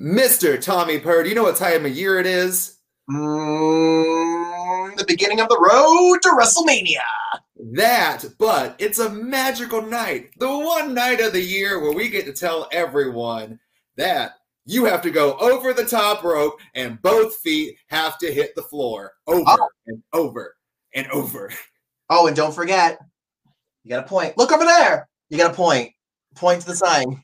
Mr. Tommy Purr, do you know what time of year it is? Mm, the beginning of the road to WrestleMania. That, but it's a magical night. The one night of the year where we get to tell everyone that you have to go over the top rope and both feet have to hit the floor over Oh. and over and over. Oh, and don't forget, you got a point. Look over there. You got a point. Point to the sign.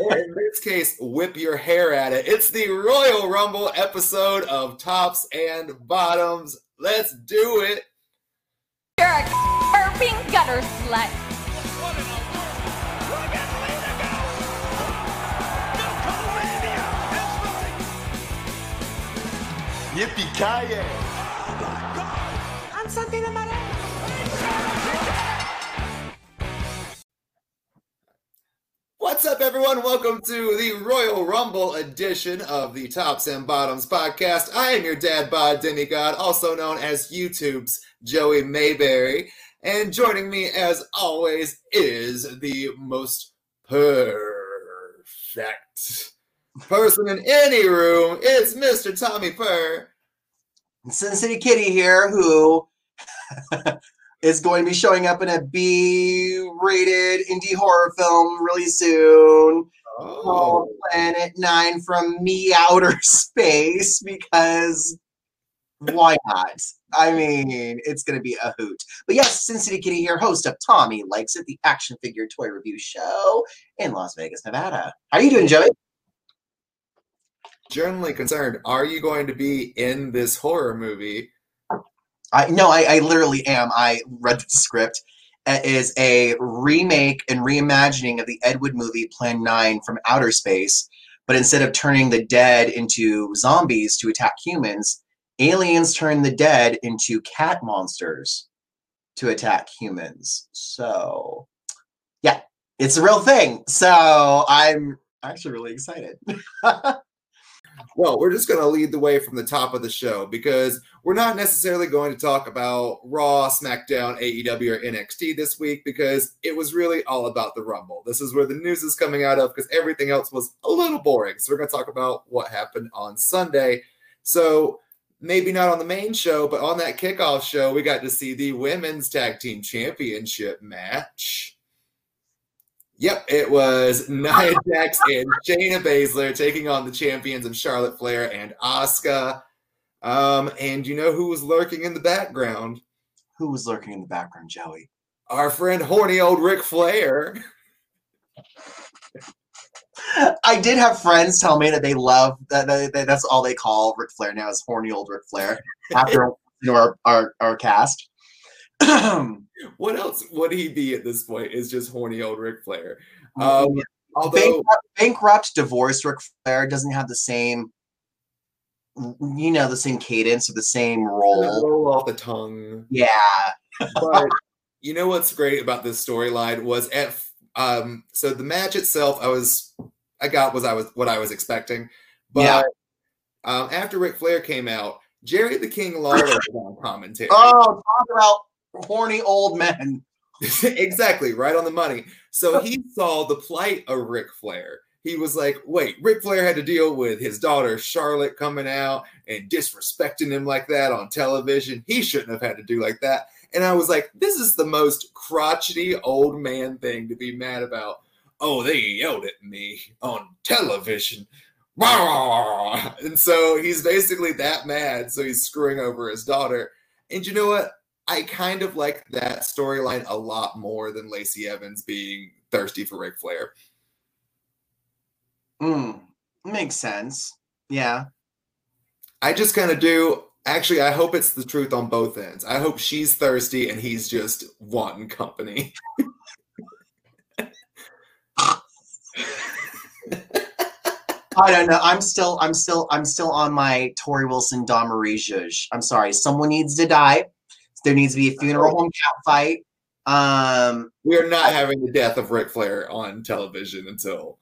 Or in this case, whip your hair at it. It's the Royal Rumble episode of Tops and Bottoms. Let's do it. You're a burping gutter slut. Yippee-ki-yay! What's up, everyone? Welcome to the Royal Rumble edition of the Tops and Bottoms podcast. I am your dad bod demigod, also known as YouTube's Joey Mayberry. And joining me, as always, is the most perfect person in any room. It's Mr. Tommy Purr. Sin City Kitty here, who is going to be showing up in a B-rated indie horror film really soon. Oh, called Planet Nine from Me Outer Space because why not? I mean, it's going to be a hoot. But yes, Sin City Kitty here, host of Tommy Likes It, the action figure toy review show in Las Vegas, Nevada. How are you doing, Joey? generally concerned, are you going to be in this horror movie? I no, I, I literally am. I read the script. It is a remake and reimagining of the Ed Wood movie Plan 9 from outer space, but instead of turning the dead into zombies to attack humans, aliens turn the dead into cat monsters to attack humans. So, yeah, it's a real thing. So, I'm actually really excited. Well, we're just going to lead the way from the top of the show because we're not necessarily going to talk about Raw, SmackDown, AEW, or NXT this week because it was really all about the Rumble. This is where the news is coming out of because everything else was a little boring. So we're going to talk about what happened on Sunday. So maybe not on the main show, but on that kickoff show, we got to see the Women's Tag Team Championship match. Yep, it was Nia Jax and Shayna Baszler taking on the champions of Charlotte Flair and Asuka. Um, and you know who was lurking in the background? Who was lurking in the background, Joey? Our friend horny old Ric Flair. I did have friends tell me that they love that, that, that that's all they call Ric Flair now is horny old Ric Flair after you know our, our, our cast. What else would he be at this point? Is just horny old Ric Flair. Um, although bankrupt, bankrupt, divorced Ric Flair doesn't have the same, you know, the same cadence or the same role. roll off the tongue. Yeah, but you know what's great about this storyline was at um so the match itself I was I got was I was what I was expecting. But Yeah. um after Ric Flair came out, Jerry the King Lawler was on commentary. Oh, talk about horny old men. exactly, right on the money. So he saw the plight of Ric Flair. He was like, wait, Ric Flair had to deal with his daughter Charlotte coming out and disrespecting him like that on television. He shouldn't have had to do like that. And I was like, this is the most crotchety old man thing to be mad about. Oh, they yelled at me on television. And so he's basically that mad. So he's screwing over his daughter. And you know what? I kind of like that storyline a lot more than Lacey Evans being thirsty for Ric Flair. Mm, makes sense. Yeah. I just kind of do. Actually, I hope it's the truth on both ends. I hope she's thirsty and he's just wanting company. I don't know. I'm still, I'm still, I'm still on my Torrie Wilson, zhuzh. I'm sorry. Someone needs to die. There needs to be a funeral home cat fight. Um, We are not having the death of Ric Flair on television until.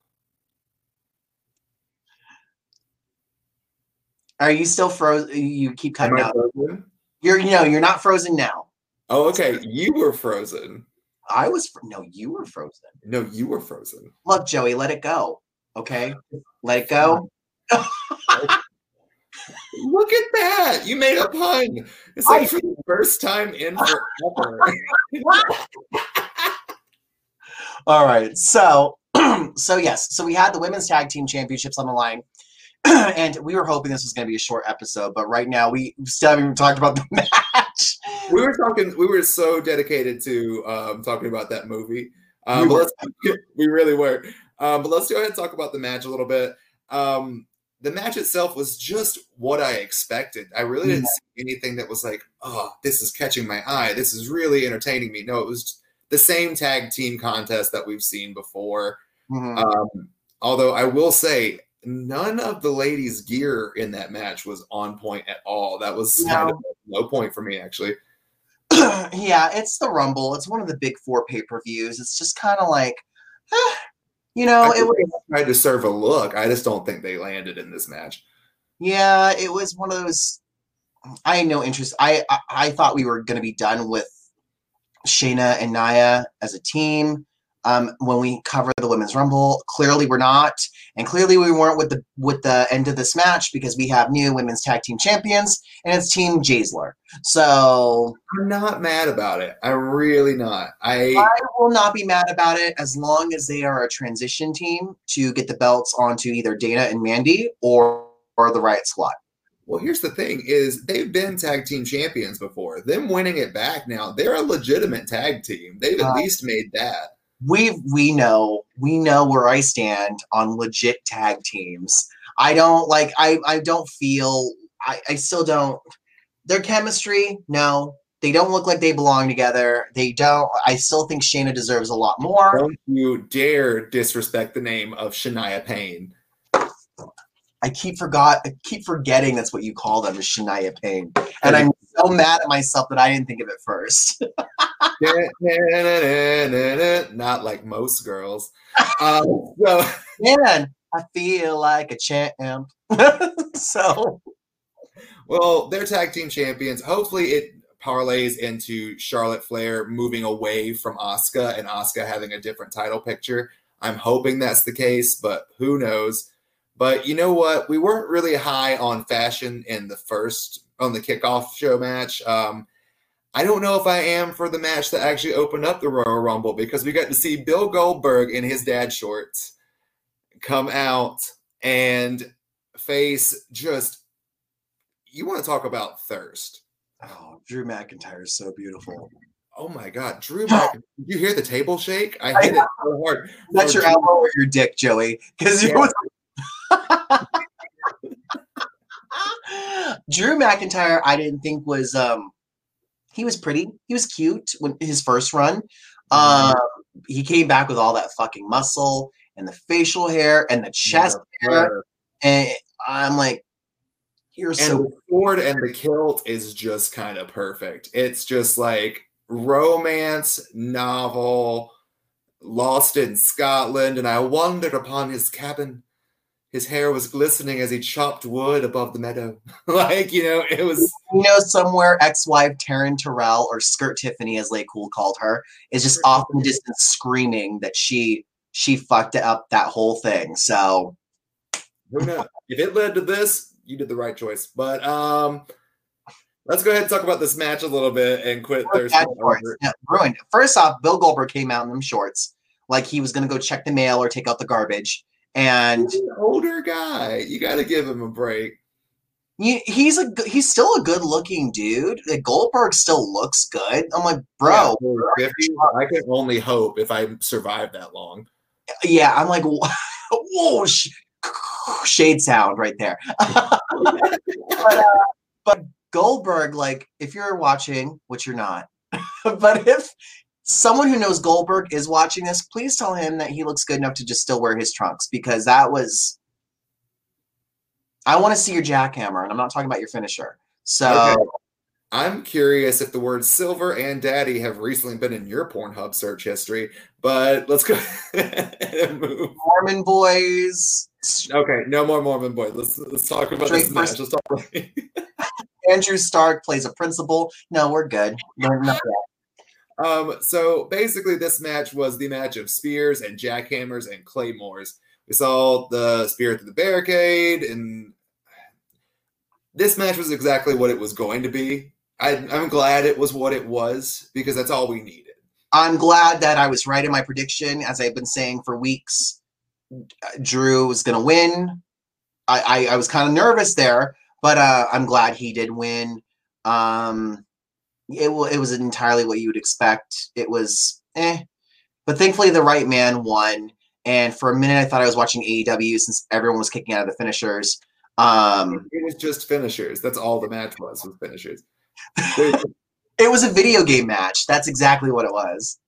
are you still frozen? You keep cutting out. frozen? You're, you know, you're not frozen now. Oh, okay. You were frozen. I was, fr- no, you were frozen. No, you were frozen. Look, Joey, let it go. Okay, let it go. Look at that! You made a pun. It's like I- for the first time in forever. All right. So, so yes. So we had the women's tag team championships on the line, and we were hoping this was going to be a short episode, but right now we still haven't even talked about the match. we were talking. We were so dedicated to um, talking about that movie. Um, We were. we really were. Um, but let's go ahead and talk about the match a little bit. Um, the match itself was just what I expected. I really didn't see anything that was like, oh, this is catching my eye. This is really entertaining me. No, it was the same tag team contest that we've seen before. Mhm. Um, although I will say, none of the ladies' gear in that match was on point at all. That was kind of a low point for me, actually. yeah, it's the Rumble. It's one of the big four pay per views. It's just kind of like, eh, you know, it was. tried to serve a look. I just don't think they landed in this match. Yeah, it was one of those. I had no interest. I I, I thought we were going to be done with Shayna and Nia as a team. Um, when we cover the women's rumble, clearly we're not, and clearly we weren't with the with the end of this match because we have new women's tag team champions, and it's Team Jaisler. So I'm not mad about it. I'm really not. I I will not be mad about it as long as they are a transition team to get the belts onto either Dana and Mandy or or the Riott Squad. well, here's the thing: is they've been tag team champions before. Them winning it back now, they're a legitimate tag team. They've at Uh, least made that. We we know we know where I stand on legit tag teams. I don't like I I don't feel I I still don't their chemistry no they don't look like they belong together. They don't I still think Shayna deserves a lot more. Don't you dare disrespect the name of Shania Payne. I keep forgot I keep forgetting that's what you call them is Shania Payne. And I'm so mad at myself that I didn't think of it first. not like most girls. Um, so Man, I feel like a champ. so Well, they're tag team champions. Hopefully, it parlays into Charlotte Flair moving away from Asuka and Asuka having a different title picture. I'm hoping that's the case, but who knows? But you know what? We weren't really high on fashion in the first on the kickoff show match. Um, I don't know if I am for the match that actually opened up the Royal Rumble because we got to see Bill Goldberg in his dad shorts come out and face just you want to talk about thirst. Oh, Drew McIntyre is so beautiful. Oh my god, Drew Did you hear the table shake? I hit it so hard. That's So your elbow or your dick, Joey. Because Yeah. Drew McIntyre, I didn't think was um he was pretty. He was cute when his first run. Um he came back with all that fucking muscle and the facial hair and the chest hair. And I'm like, you're And so the sword and the kilt is just kind of perfect. It's just like romance novel, lost in Scotland, and I wandered upon his cabin. His hair was glistening as he chopped wood above the meadow. like, you know, it was you know, somewhere ex-wife Taryn Terrell or Skirt Tiffany, as Lay Cool called her, is just off in the distance screaming that she she fucked up that whole thing. So who knows? if it led to this, you did the right choice. But um let's go ahead and talk about this match a little bit and quit thirsting bad shorts. over it. Yeah, ruined. First off, Bill Goldberg came out in them shorts like he was gonna go check the mail or take out the garbage. And an older guy. You got to give him a break. you, he's a he's still a good looking dude. Like, Goldberg still looks good. I'm like, bro, Yeah, 50, I can only hope if I survive that long. yeah. I'm like, whoa, sh- shade sound right there. but, uh, but Goldberg, like, if you're watching, which you're not, but if someone who knows Goldberg is watching this, please tell him that he looks good enough to just still wear his trunks because that was. I want to see your jackhammer, and I'm not talking about your finisher. So Okay. I'm curious if the words silver and daddy have recently been in your Pornhub search history, but let's go and move. Mormon boys, Okay, no more Mormon boys. Let's let's talk about Straight this match. first- talk. Andrew Stark plays a principal. No, we're good. Yet. Um, so basically, this match was the match of spears and jackhammers and claymores. We saw the Spirit of the Barricade, and this match was exactly what it was going to be. I, I'm glad it was what it was because that's all we needed. I'm glad that I was right in my prediction, as I've been saying for weeks. Drew was going to win. I, I, I was kind of nervous there, but uh, I'm glad he did win. Um, it, it was entirely what you would expect. It was eh, but thankfully the right man won. And for a minute, I thought I was watching AEW since everyone was kicking out of the finishers. Um, It was just finishers. That's all the match was was finishers. it was a video game match. That's exactly what it was.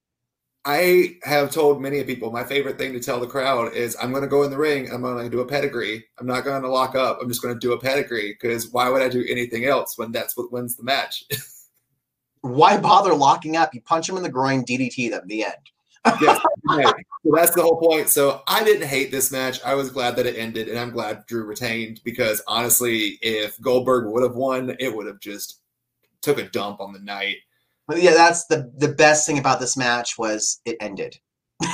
I have told many people my favorite thing to tell the crowd is I'm going to go in the ring. I'm going to do a pedigree. I'm not going to lock up. I'm just going to do a pedigree because why would I do anything else when that's what wins the match? Why bother locking up? You punch him in the groin, DDT them. The end. yes, right. so that's the whole point. So I didn't hate this match. I was glad that it ended, and I'm glad Drew retained because honestly, if Goldberg would have won, it would have just took a dump on the night. But yeah, that's the the best thing about this match was it ended.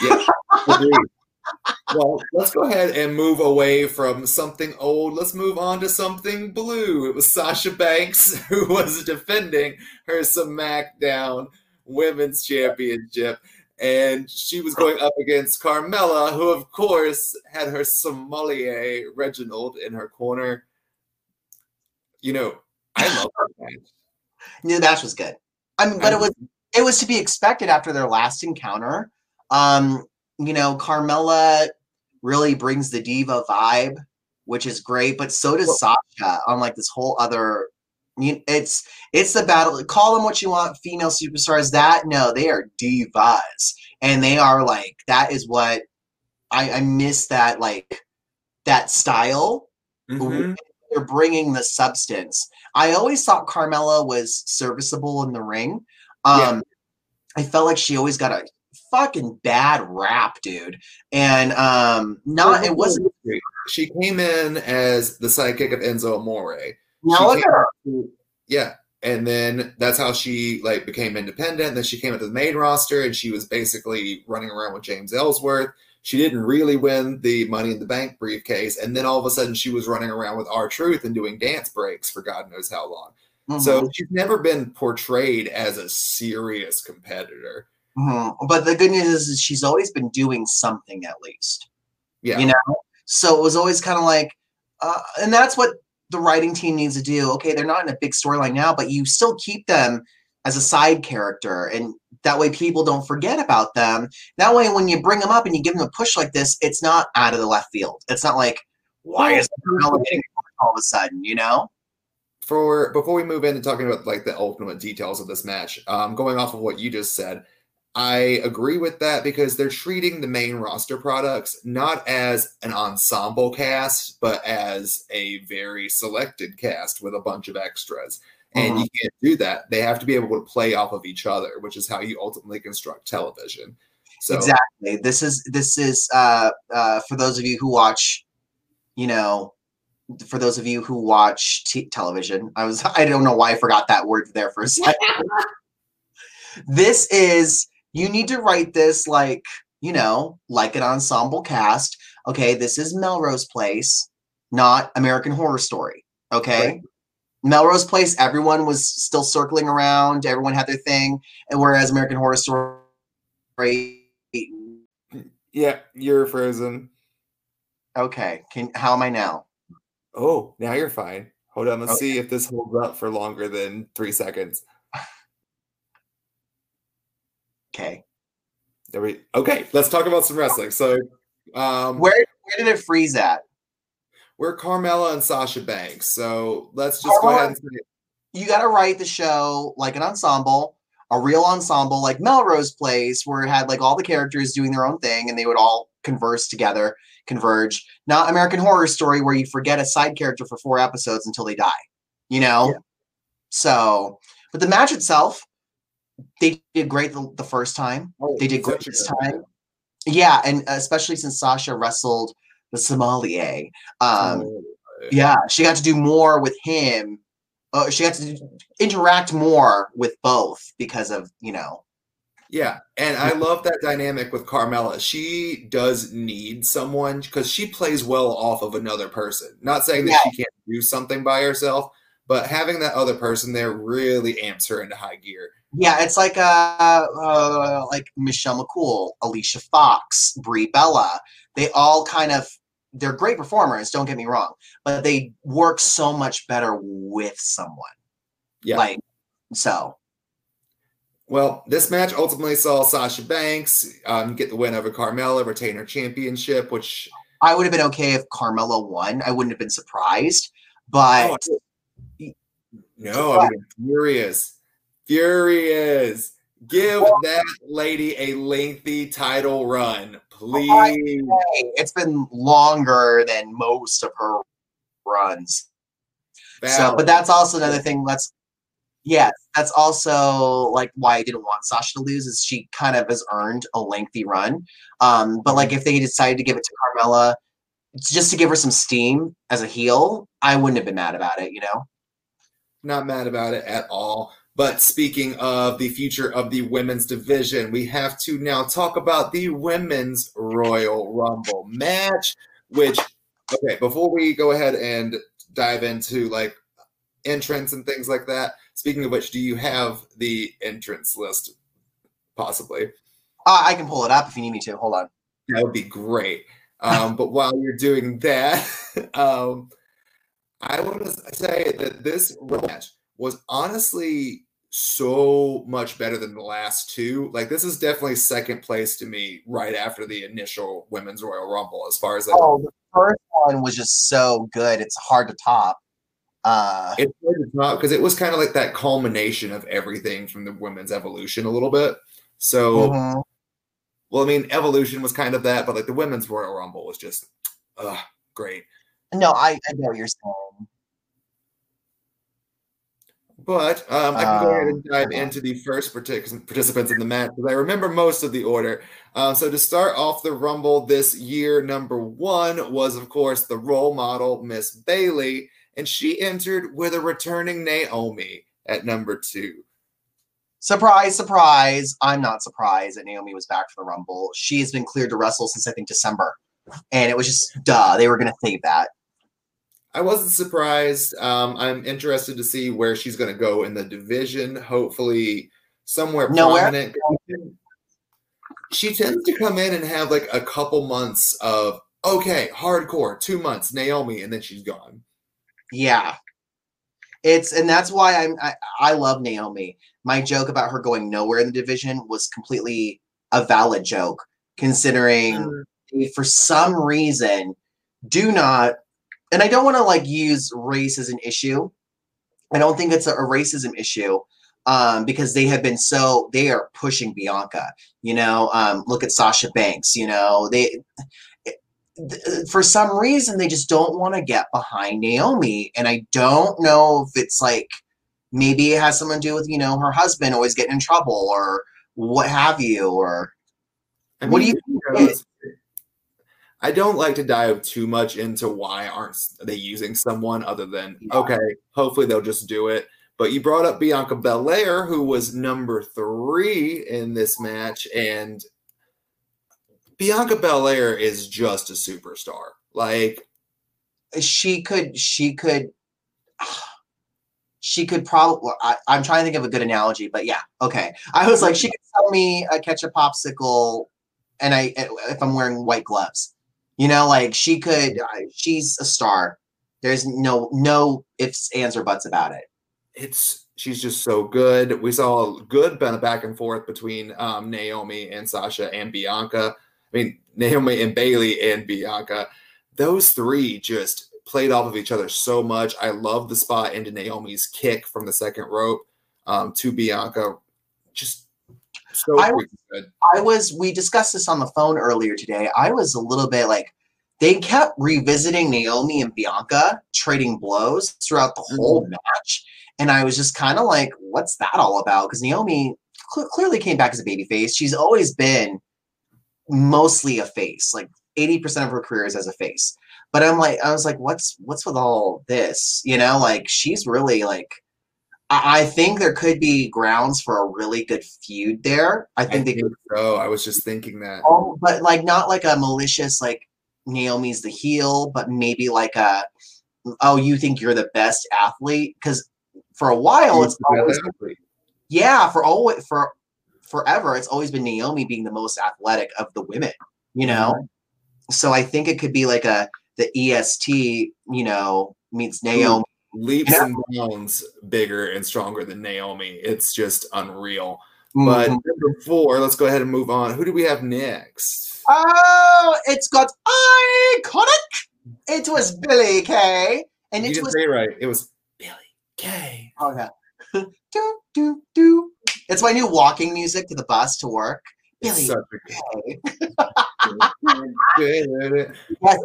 Yeah, agreed. Well, let's go ahead and move away from something old. Let's move on to something blue. It was Sasha Banks who was defending her SmackDown Women's Championship. And she was going up against Carmella, who, of course, had her sommelier Reginald in her corner. You know, I love that match. The match was good. I mean, but it was it was to be expected after their last encounter. Um, you know, Carmella really brings the diva vibe, which is great, but so does Sasha on like this whole other you- it's it's the battle call them what you want female superstars that no they are divas and they are like that is what i i miss that like that style Mhm. they're bringing the substance. I always thought Carmella was serviceable in the ring. Um, Yeah. I felt like she always got a fucking bad rap, dude. And um, not it wasn't. She came in as the sidekick of Enzo Amore. Now look at her. Yeah. And then that's how she like became independent. Then she came into the main roster and she was basically running around with James Ellsworth. She didn't really win the Money in the Bank briefcase. And then all of a sudden she was running around with R Truth and doing dance breaks for God knows how long. Mhm, So she's never been portrayed as a serious competitor. Mhm. but the good news is, is she's always been doing something at least. Yeah. You know, so it was always kind of like, uh, and that's what the writing team needs to do. Okay, they're not in a big storyline now, but you still keep them as a side character, and that way people don't forget about them. That way, when you bring them up and you give them a push like this, it's not out of the left field. It's not like, why is Carmella getting all of a sudden? You know? for before we move into talking about like the ultimate details of this match, um, going off of what you just said, I agree with that because they're treating the main roster products not as an ensemble cast, but as a very selected cast with a bunch of extras. And Mhm. you can't do that. They have to be able to play off of each other, which is how you ultimately construct television. So Exactly. This is this is uh, uh, for those of you who watch, you know, for those of you who watch t- television. I was I don't know why I forgot that word there for a second. this is you need to write this like you know like an ensemble cast. Okay, this is Melrose Place, not American Horror Story. Okay. Right. Melrose Place, everyone was still circling around. Everyone had their thing, and whereas American Horror Story yeah, you're frozen. Okay. Can how am I now? Oh, now you're fine. Hold on, let's Okay. see if this holds up for longer than three seconds. Okay. There we okay. Let's talk about some wrestling. So, um, Where where did it freeze at? we're Carmella and Sasha Banks. So let's just go ahead and say, You got to write the show like an ensemble, a real ensemble, like Melrose Place, where it had like all the characters doing their own thing and they would all converse together, converge. Not American Horror Story, where you forget a side character for four episodes until they die. You know. Yeah. So, but the match itself, they did great the, the first time. oh, They did great this good time. Yeah, and especially since Sasha wrestled the sommelier. Um, Oh, yeah, she got to do more with him. Uh, she got to do- interact more with both because of you know Yeah, and I love that dynamic with Carmella. She does need someone because she plays well off of another person. Not saying that Yeah. she can't do something by herself, but having that other person there really amps her into high gear. Yeah, it's like uh, uh like Michelle McCool, Alicia Fox, Brie Bella. They all kind of they're great performers, don't get me wrong, but they work so much better with someone. Yeah. Like so. Well, this match ultimately saw Sasha Banks um, get the win over Carmella, retain her championship, which I would have been okay if Carmella won. I wouldn't have been surprised. But Oh, no, I am furious. Furious. Give that lady a lengthy title run, please. it's been longer than most of her runs. So, but that's also another thing. Let's, yeah, that's also like why I didn't want Sasha to lose is she kind of has earned a lengthy run. Um, but like if they decided to give it to Carmella just to give her some steam as a heel, I wouldn't have been mad about it. You know? Not mad about it at all. But speaking of the future of the women's division, we have to now talk about the women's Royal Rumble match, which, okay, before we go ahead and dive into like entrance and things like that, speaking of which, do you have the entrance list possibly? Uh, I can pull it up if you need me to. Hold on. That would be great. Um, but while you're doing that, um, I want to say that this match was honestly so much better than the last two. Like this is definitely second place to me right after the initial women's Royal Rumble as far as like Oh, the first one was just so good. It's hard to top. Uh, it's hard to top because it was kind of like that culmination of everything from the women's evolution a little bit. So mhm. well, I mean, evolution was kind of that, but like the women's Royal Rumble was just uh great. No, I, I know what you're saying. But um, I can go ahead and Um, dive into the first partic- participants in the match because I remember most of the order. Um, so to start off the Rumble this year, number one was of course the role model Miss Bayley, and she entered with a returning Naomi at number two. Surprise, surprise. I'm not surprised that Naomi was back for the Rumble. She has been cleared to wrestle since I think December. And it was just duh. They were gonna save that. I wasn't surprised. Um, I'm interested to see where she's going to go in the division. Hopefully, somewhere Nowhere? prominent. She tends to come in and have like a couple months of okay, hardcore, two months, Naomi, and then she's gone. Yeah. It's and that's why I'm I, I love Naomi. My joke about her going nowhere in the division was completely a valid joke, considering they, for some reason do not and I don't want to like use race as an issue. I don't think it's a, a racism issue um, because they have been so they are pushing Bianca. You know, um, look at Sasha Banks. You know, they th- for some reason they just don't want to get behind Naomi, and I don't know if it's like maybe it has something to do with you know her husband always getting in trouble or what have you or I What do you think? I don't like to dive too much into why aren't they using someone other than Yeah. okay, hopefully they'll just do it. But you brought up Bianca Belair, who was number three in this match, and Bianca Belair is just a superstar. Like, she could she could she could probably I, i'm trying to think of a good analogy but yeah okay i was like she could sell me a ketchup popsicle and i if i'm wearing white gloves you know like she could she's a star there's no no ifs ands or buts about it it's she's just so good. We saw a good back and forth between um, Naomi and Sasha and Bianca. I mean, Naomi and Bayley and Bianca. Those three just played off of each other so much. I love the spot into Naomi's kick from the second rope um, to Bianca. Just so I- I was we discussed this on the phone earlier today. I was a little bit like they kept revisiting Naomi and Bianca trading blows throughout the whole match. And I was just kind of like, what's that all about? Because Naomi cl- clearly came back as a babyface. She's always been mostly a face. Like 80% of her career is as a face. But I'm like, I was like, what's what's with all this? You know, like she's really like I, I think there could be grounds for a really good feud there. I I think they think could, so. I was just thinking that. oh, but like not like a malicious like Naomi's the heel, but maybe like a oh you think you're the best athlete because for a while it's always yeah for always for forever it's always been Naomi being the most athletic of the women, you know. Mm-hmm. So I think it could be like a the EST, you know, meets Naomi. Leaps Yeah. and bounds bigger and stronger than Naomi. It's just unreal. But Mhm. number four, let's go ahead and move on. Who do we have next? Oh, it's got iconic. It was Billie Kay, and you it didn't was say right. It was Billie Kay. oh yeah, do do do. It's my new walking music to the bus to work. Billie Kay. Yes,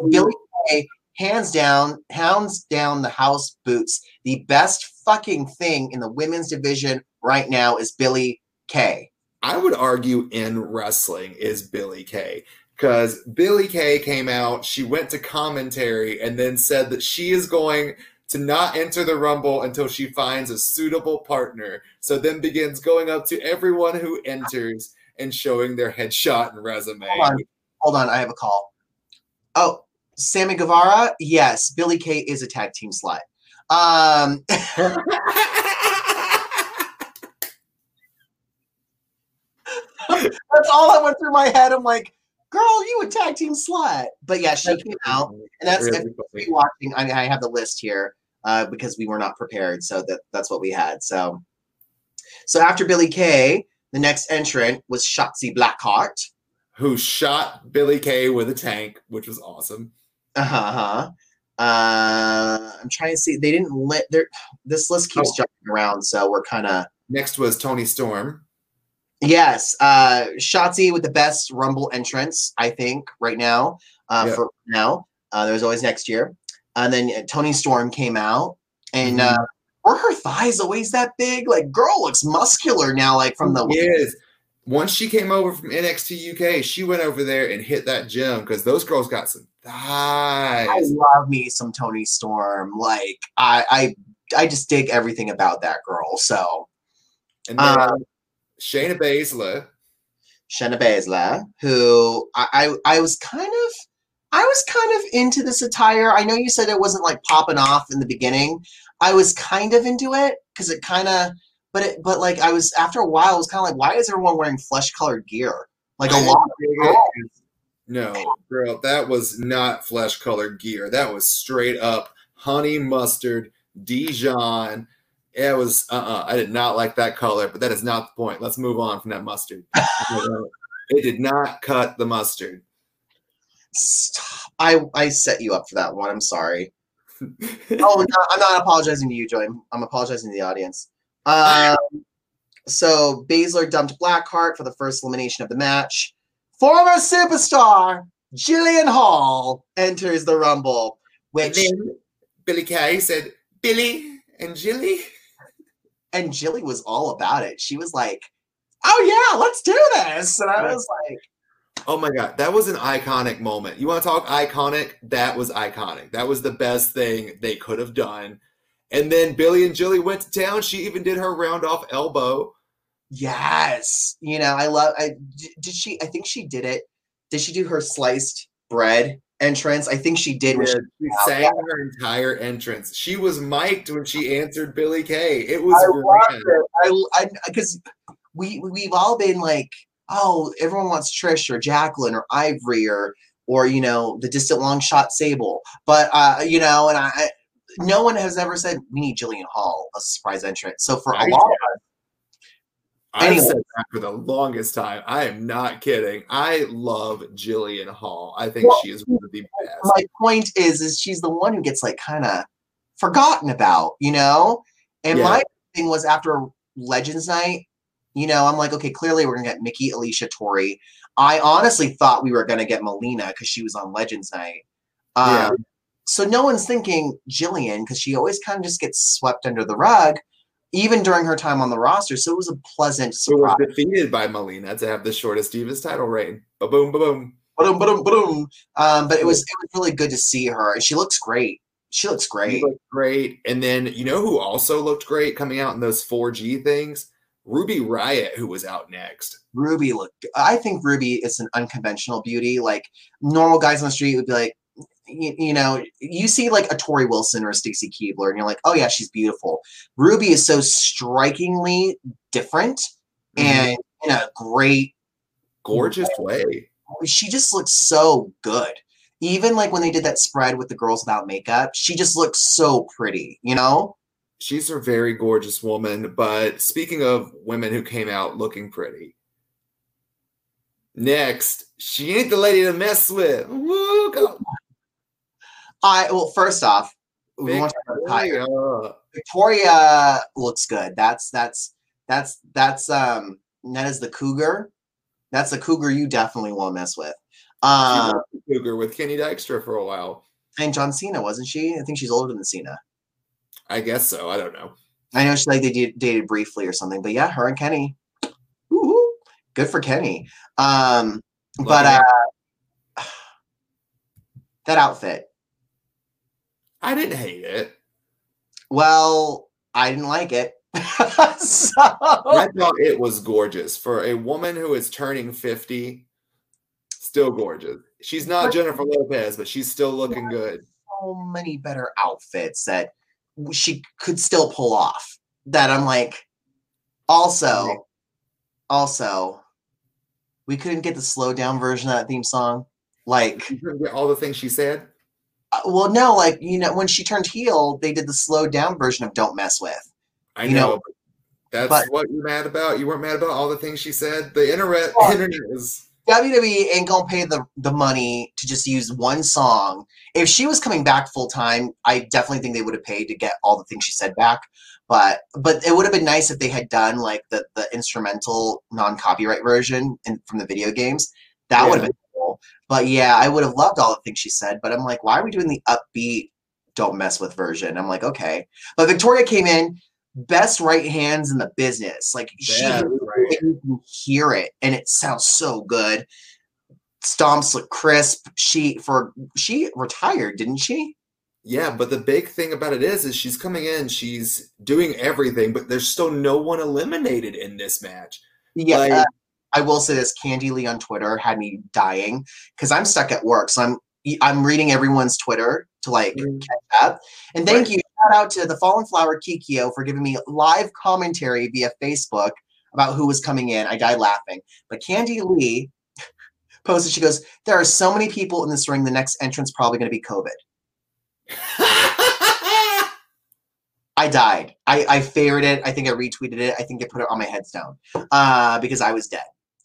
Billie Kay, hands down, hounds down the house boots. The best fucking thing in the women's division right now is Billie Kay. I would argue in wrestling is Billie Kay. Because Billie Kay came out, she went to commentary and then said that she is going to not enter the Rumble until she finds a suitable partner. So then begins going up to everyone who enters and showing their headshot and resume. Hold on. Hold on, I have a call. Oh, Sammy Guevara? Yes, Billie Kay is a tag team slut. Um, that's all that went through my head. I'm like, girl, you a tag team slut. But yeah, she came out, and that's really if you're watching, I, I have the list here uh, because we were not prepared, so that that's what we had. So, so after Billie Kay, the next entrant was Shotzi Blackheart. who shot Billie Kay with a tank, which was awesome. Uh-huh. Uh I'm trying to see. They didn't let their this list keeps Oh. jumping around, so we're kind of Next was Toni Storm. yes. Uh Shotzi with the best Rumble entrance, I think, right now. Uh Yep. for now. Uh there's always next year. And then uh, Toni Storm came out and Mhm. uh were her thighs always that big? Like girl looks muscular now, like from the Yes. Once she came over from NXT UK, she went over there and hit that gym because those girls got some thighs. I love me some Toni Storm. Like I I I just dig everything about that girl. So And then Uh, Shayna Baszler. Shayna Baszler, who I, I I was kind of I was kind of into this attire. I know you said it wasn't like popping off in the beginning. I was kind of into it because it kind of, but it but like I was after a while, I was kind of like, why is everyone wearing flesh colored gear? Like a lot. didn't dig it. No, girl, that was not flesh colored gear. That was straight up honey mustard, Dijon. It was uh uh I did not like that color, but that is not the point. Let's move on from that mustard. it did not cut the mustard. Stop. I I set you up for that one. I'm sorry. oh, no, I'm not apologizing to you, Joy. I'm apologizing to the audience. Um, so Baszler dumped Blackheart for the first elimination of the match. Former superstar Jillian Hall enters the Rumble, which then Billie Kay said, Billie and Jilly. and Jilly was all about it. She was like, "Oh yeah, let's do this," and I was like, Oh my god, that was an iconic moment. You want to talk iconic? That was iconic. That was the best thing they could have done. And then Billie and Jilly went to town. She even did her round off elbow. "Yes," you know, I love. I did she? I think she did it. Did she do her sliced bread entrance? I think she did. when she- She sang her entire entrance. She was mic'd when she answered Billie Kay. It was I loved grand. it. I because we we've all been like, oh, everyone wants Trish or Jacqueline or Ivory or or you know the distant long shot Sable, but uh, you know, and I, I no one has ever said we need Jillian Hall a surprise entrant. So for a I- lot of I've Anyway. said that for the longest time. I am not kidding. I love Jillian Hall. I think Well, she is one of the best. my point is is she's the one who gets like kind of forgotten about, you know? And Yeah. my thing was after Legends Night, you know, I'm like, okay, clearly we're gonna get Mickie, Alicia, Torrie. I honestly thought we were gonna get Melina because she was on Legends Night. Um, Yeah. So no one's thinking Jillian because she always kind of just gets swept under the rug, even during her time on the roster. So it was a pleasant Who was defeated by Melina to have the shortest Divas title reign. Ba boom, ba boom. Ba-dum, ba-dum, ba-dum. Um, but it was it was really good to see her. She looks great. She looks She great. looked great. And then you know who also looked great coming out in those 4G things? Ruby Riott, who was out next. Ruby looked. I think Ruby is an unconventional beauty. Like normal guys on the street would be like, you, you know, you see like a Torrie Wilson or a Stacy Keibler, and you're like, oh yeah, she's beautiful. Ruby is so strikingly different Mm-hmm. and in a great. Gorgeous way. She just looks so good. Even like when they did that spread with the girls without makeup, she just looks so pretty. You know. She's a very gorgeous woman. But speaking of women who came out looking pretty, next, she ain't the lady to mess with. Woo, go. I well, first off, we want to talk about. Victoria. Looks good. That's that's that's that's um that is the cougar. That's the cougar you definitely won't mess with. Um, cougar with Kenny Dykstra for a while. and John Cena wasn't she? I think she's older than Cena. I guess so. I don't know. I know she like they did, dated briefly or something, but yeah, her and Kenny. Woo-hoo. Good for Kenny. Um, but Love uh, that outfit. I didn't hate it. Well, I didn't like it. so I thought it was gorgeous for a woman who is turning 50. Still gorgeous. She's not Jennifer Lopez, but she's still looking good. so many better outfits that she could still pull off that I'm like also also we couldn't get the slow down version of that theme song like You couldn't get all the things she said. Uh, well no like you know when she turned heel they did the slow down version of don't mess with I You know. know, that's but- what you're mad about. You weren't mad about all the things she said. The internet, Well- internet is WWE ain't gonna pay the the money to just use one song. If she was coming back full time, I definitely think they would have paid to get all the things she said back. But but it would have been nice if they had done like the the instrumental non copyright version in, from the video games. That would have been. But yeah, I would have loved all the things she said. But I'm like, why are we doing the upbeat "Don't Mess with" version? I'm like, okay. But Victoria came in best right hands in the business. Like she Yeah, right. can hear it and it sounds so good. Stomps look crisp. She for she retired, didn't she? Yeah, but the big thing about it is, is she's coming in, she's doing everything, but there's still no one eliminated in this match. Yeah. Like- uh, I will say this: Candy Lee on Twitter had me dying because I'm stuck at work, so I'm I'm reading everyone's Twitter to like Mm. catch up. And thank Right. you, shout out to the Fallen Flower Kikyo for giving me live commentary via Facebook about who was coming in. I died laughing. But Candy Lee posted, she goes, "There are so many people in this ring. The next entrance probably going to be COVID." I died. I, I favored it. I think I retweeted it. I think I put it on my headstone uh, because I was dead.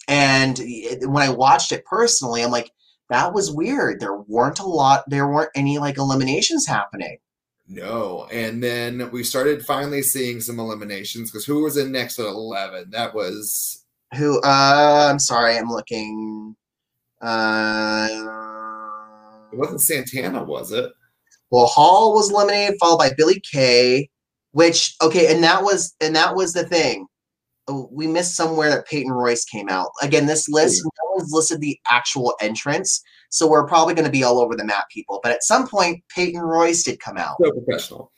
And when I watched it personally, I'm like, that was weird. There weren't a lot. There weren't any like eliminations happening. no. And then we started finally seeing some eliminations because who was in next at 11? That was Who? Uh, I'm sorry. I'm looking. Uh, it wasn't Santana, was it? well, Hall was eliminated, followed by Billie Kay. Which okay, and that was and that was the thing. Oh, We missed somewhere that Peyton Royce came out. Again, this list no one's listed the actual entrance, so we're probably going to be all over the map, people. But at some point, Peyton Royce did come out. So professional.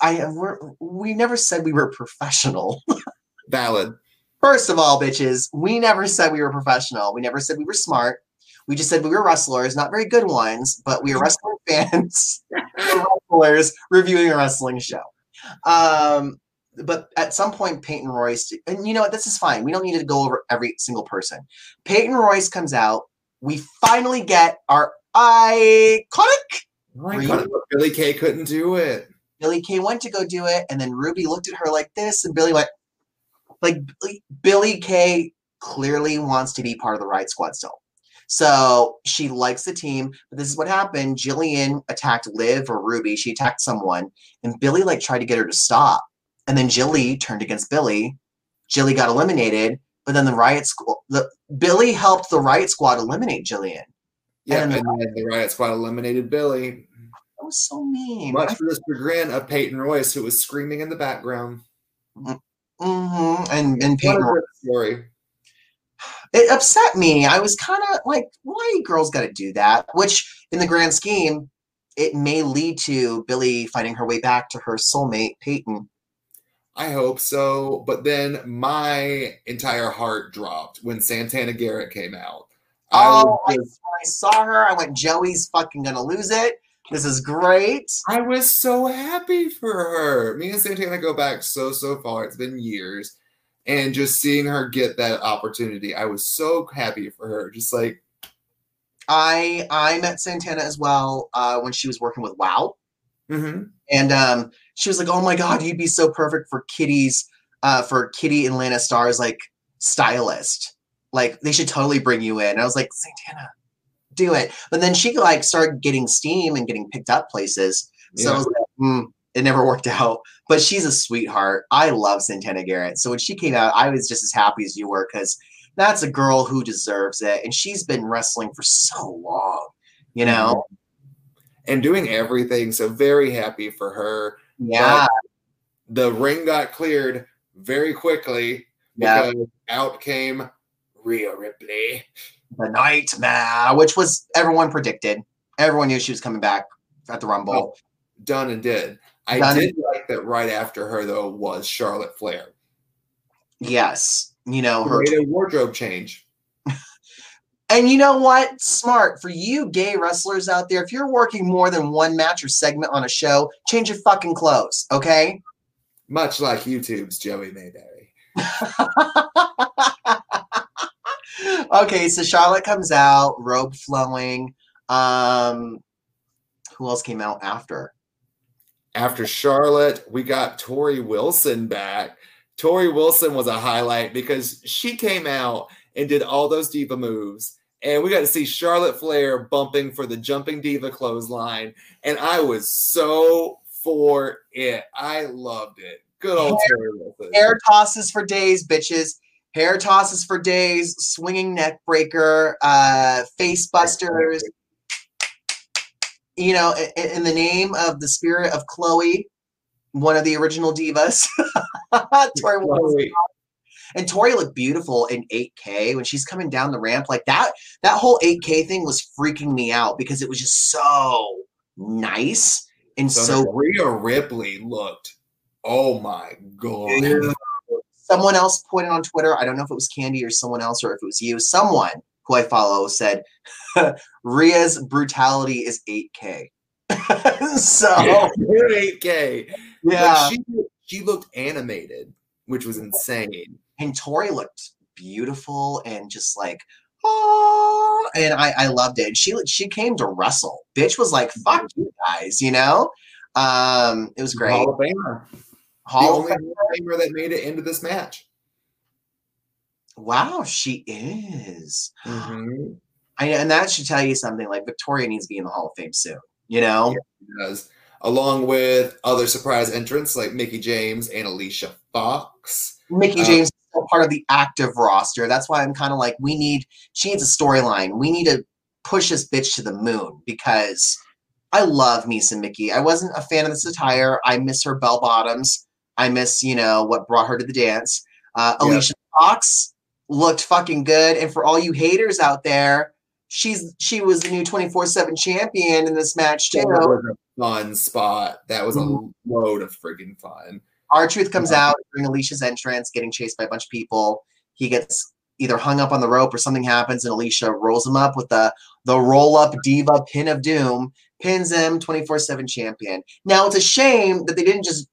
I we're, we never said we were professional. Valid. First of all, bitches, we never said we were professional. We never said we were smart. We just said we were wrestlers, not very good ones, but we are wrestling fans, wrestlers reviewing a wrestling show. Um, but at some point, Peyton Royce, and you know what? This is fine. We don't need to go over every single person. Peyton Royce comes out. We finally get our iconic My God, Billie Kay couldn't do it. Billie Kay went to go do it, and then Ruby looked at her like this, and Billie went, like Billie- Billie Kay clearly wants to be part of the Riott Squad still. So she likes the team, but this is what happened. Jillian attacked Liv or Ruby. She attacked someone, and Billie like tried to get her to stop. And then Jilly turned against Billie. Jilly got eliminated, but then the Riott Squad, the Billie helped the Riott Squad eliminate Jillian. Yeah, And- and then the Riott Squad eliminated Billie. That was so mean. Much for the chagrin of Peyton Royce, who was screaming in the background. Mm-hmm. And and Peyton good story. it upset me. I was kind of like, why girls got to do that? Which, in the grand scheme, it may lead to Billie finding her way back to her soulmate, Peyton. I hope so. But then my entire heart dropped when Santana Garrett came out. Oh, I I, saw her. I went, Joey's fucking gonna lose it. This is great. I was so happy for her. Me and Santana go back so, so far. It's been years. And just seeing her get that opportunity, I was so happy for her. Just like, I I met Santana as well uh, when she was working with Wow. mhm. And um, she was like, "Oh my god, you'd be so perfect for Kitty's uh, for Kitty and Lana Star's like stylist. Like they should totally bring you in." And I was like, "Santana, do it." But then she like started getting steam and getting picked up places. So I Yeah. was like, hmm, it never worked out. But she's a sweetheart. I love Santana Garrett. So when she came out, I was just as happy as you were because that's a girl who deserves it, and she's been wrestling for so long. You know, and doing everything. So very happy for her. Yeah, The ring got cleared very quickly yeah. because out came Rhea Ripley. the nightmare, which was everyone predicted. Everyone knew she was coming back at the Rumble. Oh, done and did. I Done did like that right after her though was Charlotte Flair. Yes, you know her. Made a wardrobe change. And you know what? Smart for you, gay wrestlers out there. If you're working more than one match or segment on a show, change your fucking clothes, okay? Much like YouTube's Joey Mayberry. okay, so Charlotte comes out, robe flowing. Um, who else came out after? After Charlotte, we got Torrie Wilson back. Torrie Wilson was a highlight because she came out and did all those diva moves. And we got to see Charlotte Flair bumping for the jumping diva clothesline. And I was so for it. I loved it. Good old Wilson. Hair tosses for days, bitches. Hair tosses for days, swinging neck breaker, uh, face busters. You know, i- i- in the name of the spirit of Chloe, one of the original divas. Torrie. Chloe. And Torrie looked beautiful in 8K when she's coming down the ramp. Like that, that whole 8K thing was freaking me out because it was just so nice and So, so Rhea Ripley looked, oh my God. someone else pointed on Twitter, I don't know if it was Candy or someone else or if it was you, someone who I follow said Rhea's brutality is 8K. so Yeah, 8K. Like, yeah. she, she looked animated, which was insane. And Torrie looked beautiful and just like oh and I, I loved it. She she came to wrestle. Bitch was like, fuck you guys, you know? Um it was great. Hall of Famer. Hall of only Hall of Famer that made it into this match. Wow, she is. Mhm. I and that should tell you something. Like Victoria needs to be in the Hall of Fame soon. You know? She does. Along with other surprise entrants like Mickie James and Alicia Fox. Mickie Uh, James is still part of the active roster. That's why I'm kind of like, we need, she needs a storyline. We need to push this bitch to the moon because I love some Mickie. I wasn't a fan of this attire. I miss her bell bottoms. I miss, you know, what brought her to the dance. Uh, Yeah. Alicia Fox looked fucking good. And for all you haters out there, she's she was the new 24-7 champion in this match too. That was a fun spot. That was a Mhm. load of freaking fun. R-Truth comes out during Alicia's entrance, getting chased by a bunch of people. He gets either hung up on the rope or something happens, and Alicia rolls him up with the the roll up diva pin of doom, pins him 24 7 champion. Now, it's a shame that they didn't just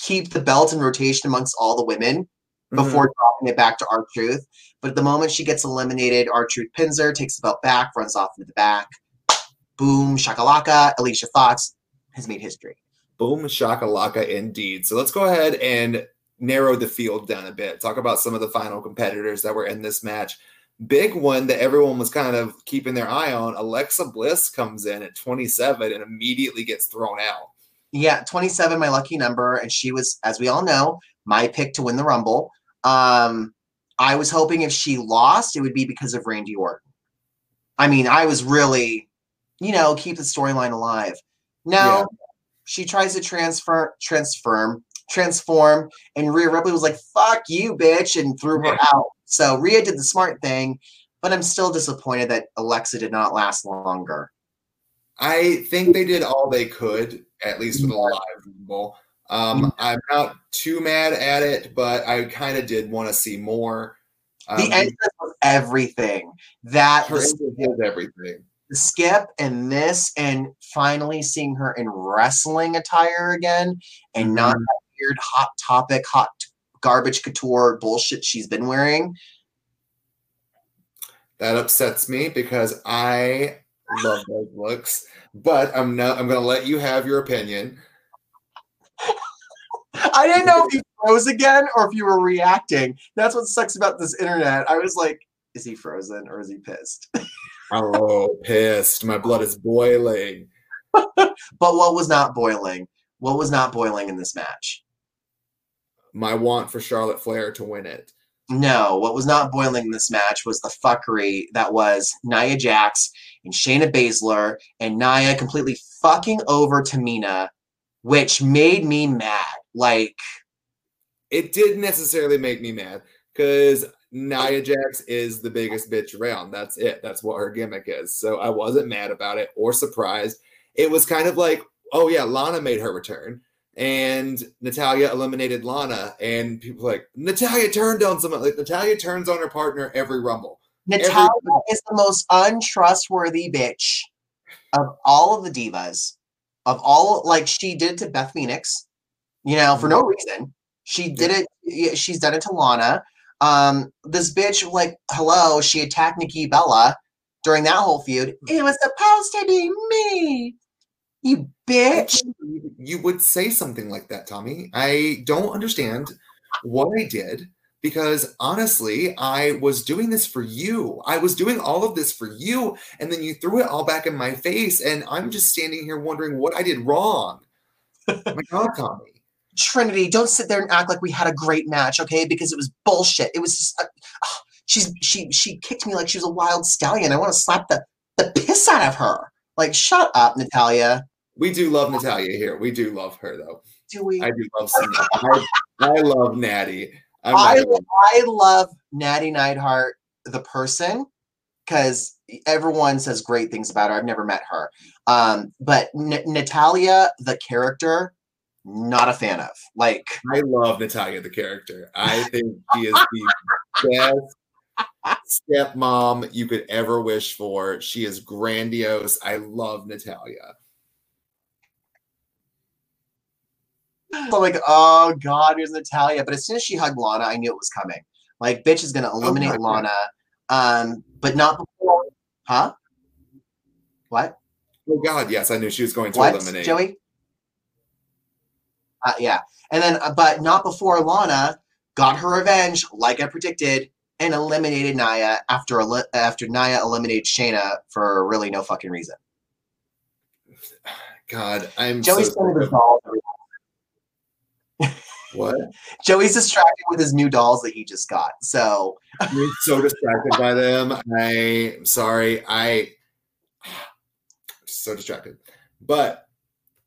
keep the belt in rotation amongst all the women mm-hmm. before dropping it back to our Truth. But at the moment she gets eliminated, R-Truth pins her, takes the belt back, runs off into the back. Boom, shakalaka. Alicia Fox has made history. Boom shakalaka indeed. So let's go ahead and narrow the field down a bit. Talk about some of the final competitors that were in this match. Big one that everyone was kind of keeping their eye on. Alexa Bliss comes in at 27 and immediately gets thrown out. Yeah, 27, my lucky number. And she was, as we all know, my pick to win the Rumble. Um, I was hoping if she lost, it would be because of Randy Orton. I mean, I was really, you know, keep the storyline alive. Now Yeah. She tries to transfer, transform, transform, and Rhea Ripley was like, "Fuck you, bitch," and threw her out. So Rhea did the smart thing, but I'm still disappointed that Alexa did not last longer. I think they did all they could, at least with a live Rumble. Um, I'm not too mad at it, but I kind of did want to see more. Um, the entrance was everything. That the, everything. The skip and this, and finally seeing her in wrestling attire again, and not Mhm. that weird hot topic, hot garbage couture bullshit she's been wearing. That upsets me because I love those looks. But I'm not. I'm going to let you have your opinion. I didn't know if you froze again or if you were reacting. That's what sucks about this internet. I was like, is he frozen or is he pissed? Oh, pissed! My blood is boiling. But what was not boiling? What was not boiling in this match? My want for Charlotte Flair to win it. No, what was not boiling in this match was the fuckery that was Nia Jax and Shayna Baszler and Nia completely fucking over Tamina, which made me mad. Like, It didn't necessarily make me mad because Nia Jax is the biggest bitch around. That's it. That's what her gimmick is. So I wasn't mad about it or surprised. It was kind of like, oh yeah, Lana made her return. And Natalya eliminated Lana, and people like Natalya turned on someone. Like Natalya turns on her partner every rumble. Natalya is the most untrustworthy bitch of all of the divas. Of all, like, she did to Beth Phoenix, you know, for no mm-hmm. reason. She did it, she's done it to Lana. Um, this bitch, like, hello, she attacked Nikki Bella during that whole feud. It was supposed to be me. You bitch. You would say something like that, Tommy. I don't understand what I did because honestly, I was doing this for you. I was doing all of this for you, and then you threw it all back in my face, and I'm just standing here wondering what I did wrong. my God, Tommy. Trinity, don't sit there and act like we had a great match, okay? Because it was bullshit. It was just, uh, she's she she kicked me like she was a wild stallion. I want to slap the the piss out of her. Like, shut up, Natalya. We do love Natalya here. We do love her though. Do we? I do love. I, I love Natty. I'm I, not I love Nattie Neidhart, the person, because everyone says great things about her. I've never met her. Um, but N- Natalya, the character, not a fan of. Like, I love Natalya the character. I think she is the best stepmom you could ever wish for. She is grandiose. I love Natalya. so like, oh god, here's Natalya. But as soon as she hugged Lana, I knew it was coming. Like, bitch is gonna eliminate God, yeah. Lana, um, but not before, huh? What? Oh God, yes, I knew she was going to What, eliminate. Joey? Uh, yeah, and then, uh, but not before Lana got her revenge, like I predicted, and eliminated Nia after eli- after Nia eliminated Shayna for really no fucking reason. God, I'm Joey's so with his dolls. what? Joey's distracted with his new dolls that he just got. So I'm so distracted by them. I'm sorry. I so distracted. But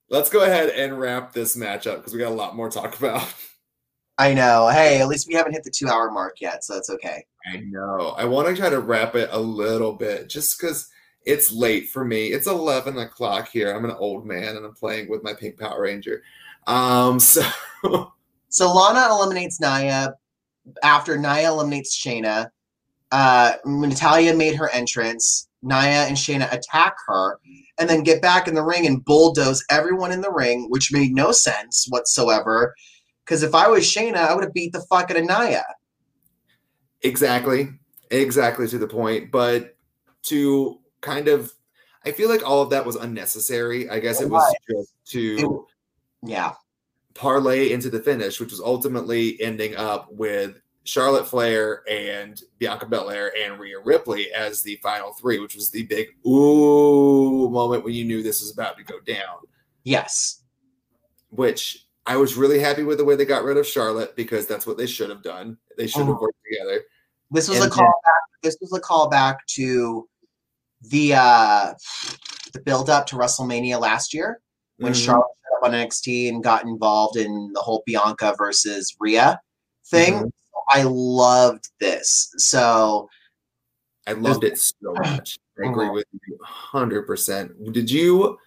let's go ahead and wrap this match up because we got a lot more to talk about. I know. Hey, at least we haven't hit the two hour mark yet, so that's okay. I know. I want to try to wrap it a little bit just because it's late for me. It's 11 o'clock here. I'm an old man and I'm playing with my pink Power Ranger. Um, so So Lana eliminates Nia after Nia eliminates Shayna. Uh, Natalya made her entrance. Nia and Shayna attack her and then get back in the ring and bulldoze everyone in the ring, which made no sense whatsoever. Because if I was Shayna, I would have beat the fuck out of Nia. exactly, exactly to the point. But to kind of, I feel like all of that was unnecessary. I guess it was just to Yeah. parlay into the finish, which was ultimately ending up with Charlotte Flair and Bianca Belair and Rhea Ripley as the final three, which was the big ooh moment when you knew this was about to go down. Yes. Which I was really happy with the way they got rid of Charlotte because that's what they should have done. They should have Mhm. worked together. This was And a callback. This was a callback to the uh the build up to WrestleMania last year when Mhm. Charlotte showed up on NXT and got involved in the whole Bianca versus Rhea thing. Mhm. I loved this. So I loved it so much. I agree with you 100%. Did you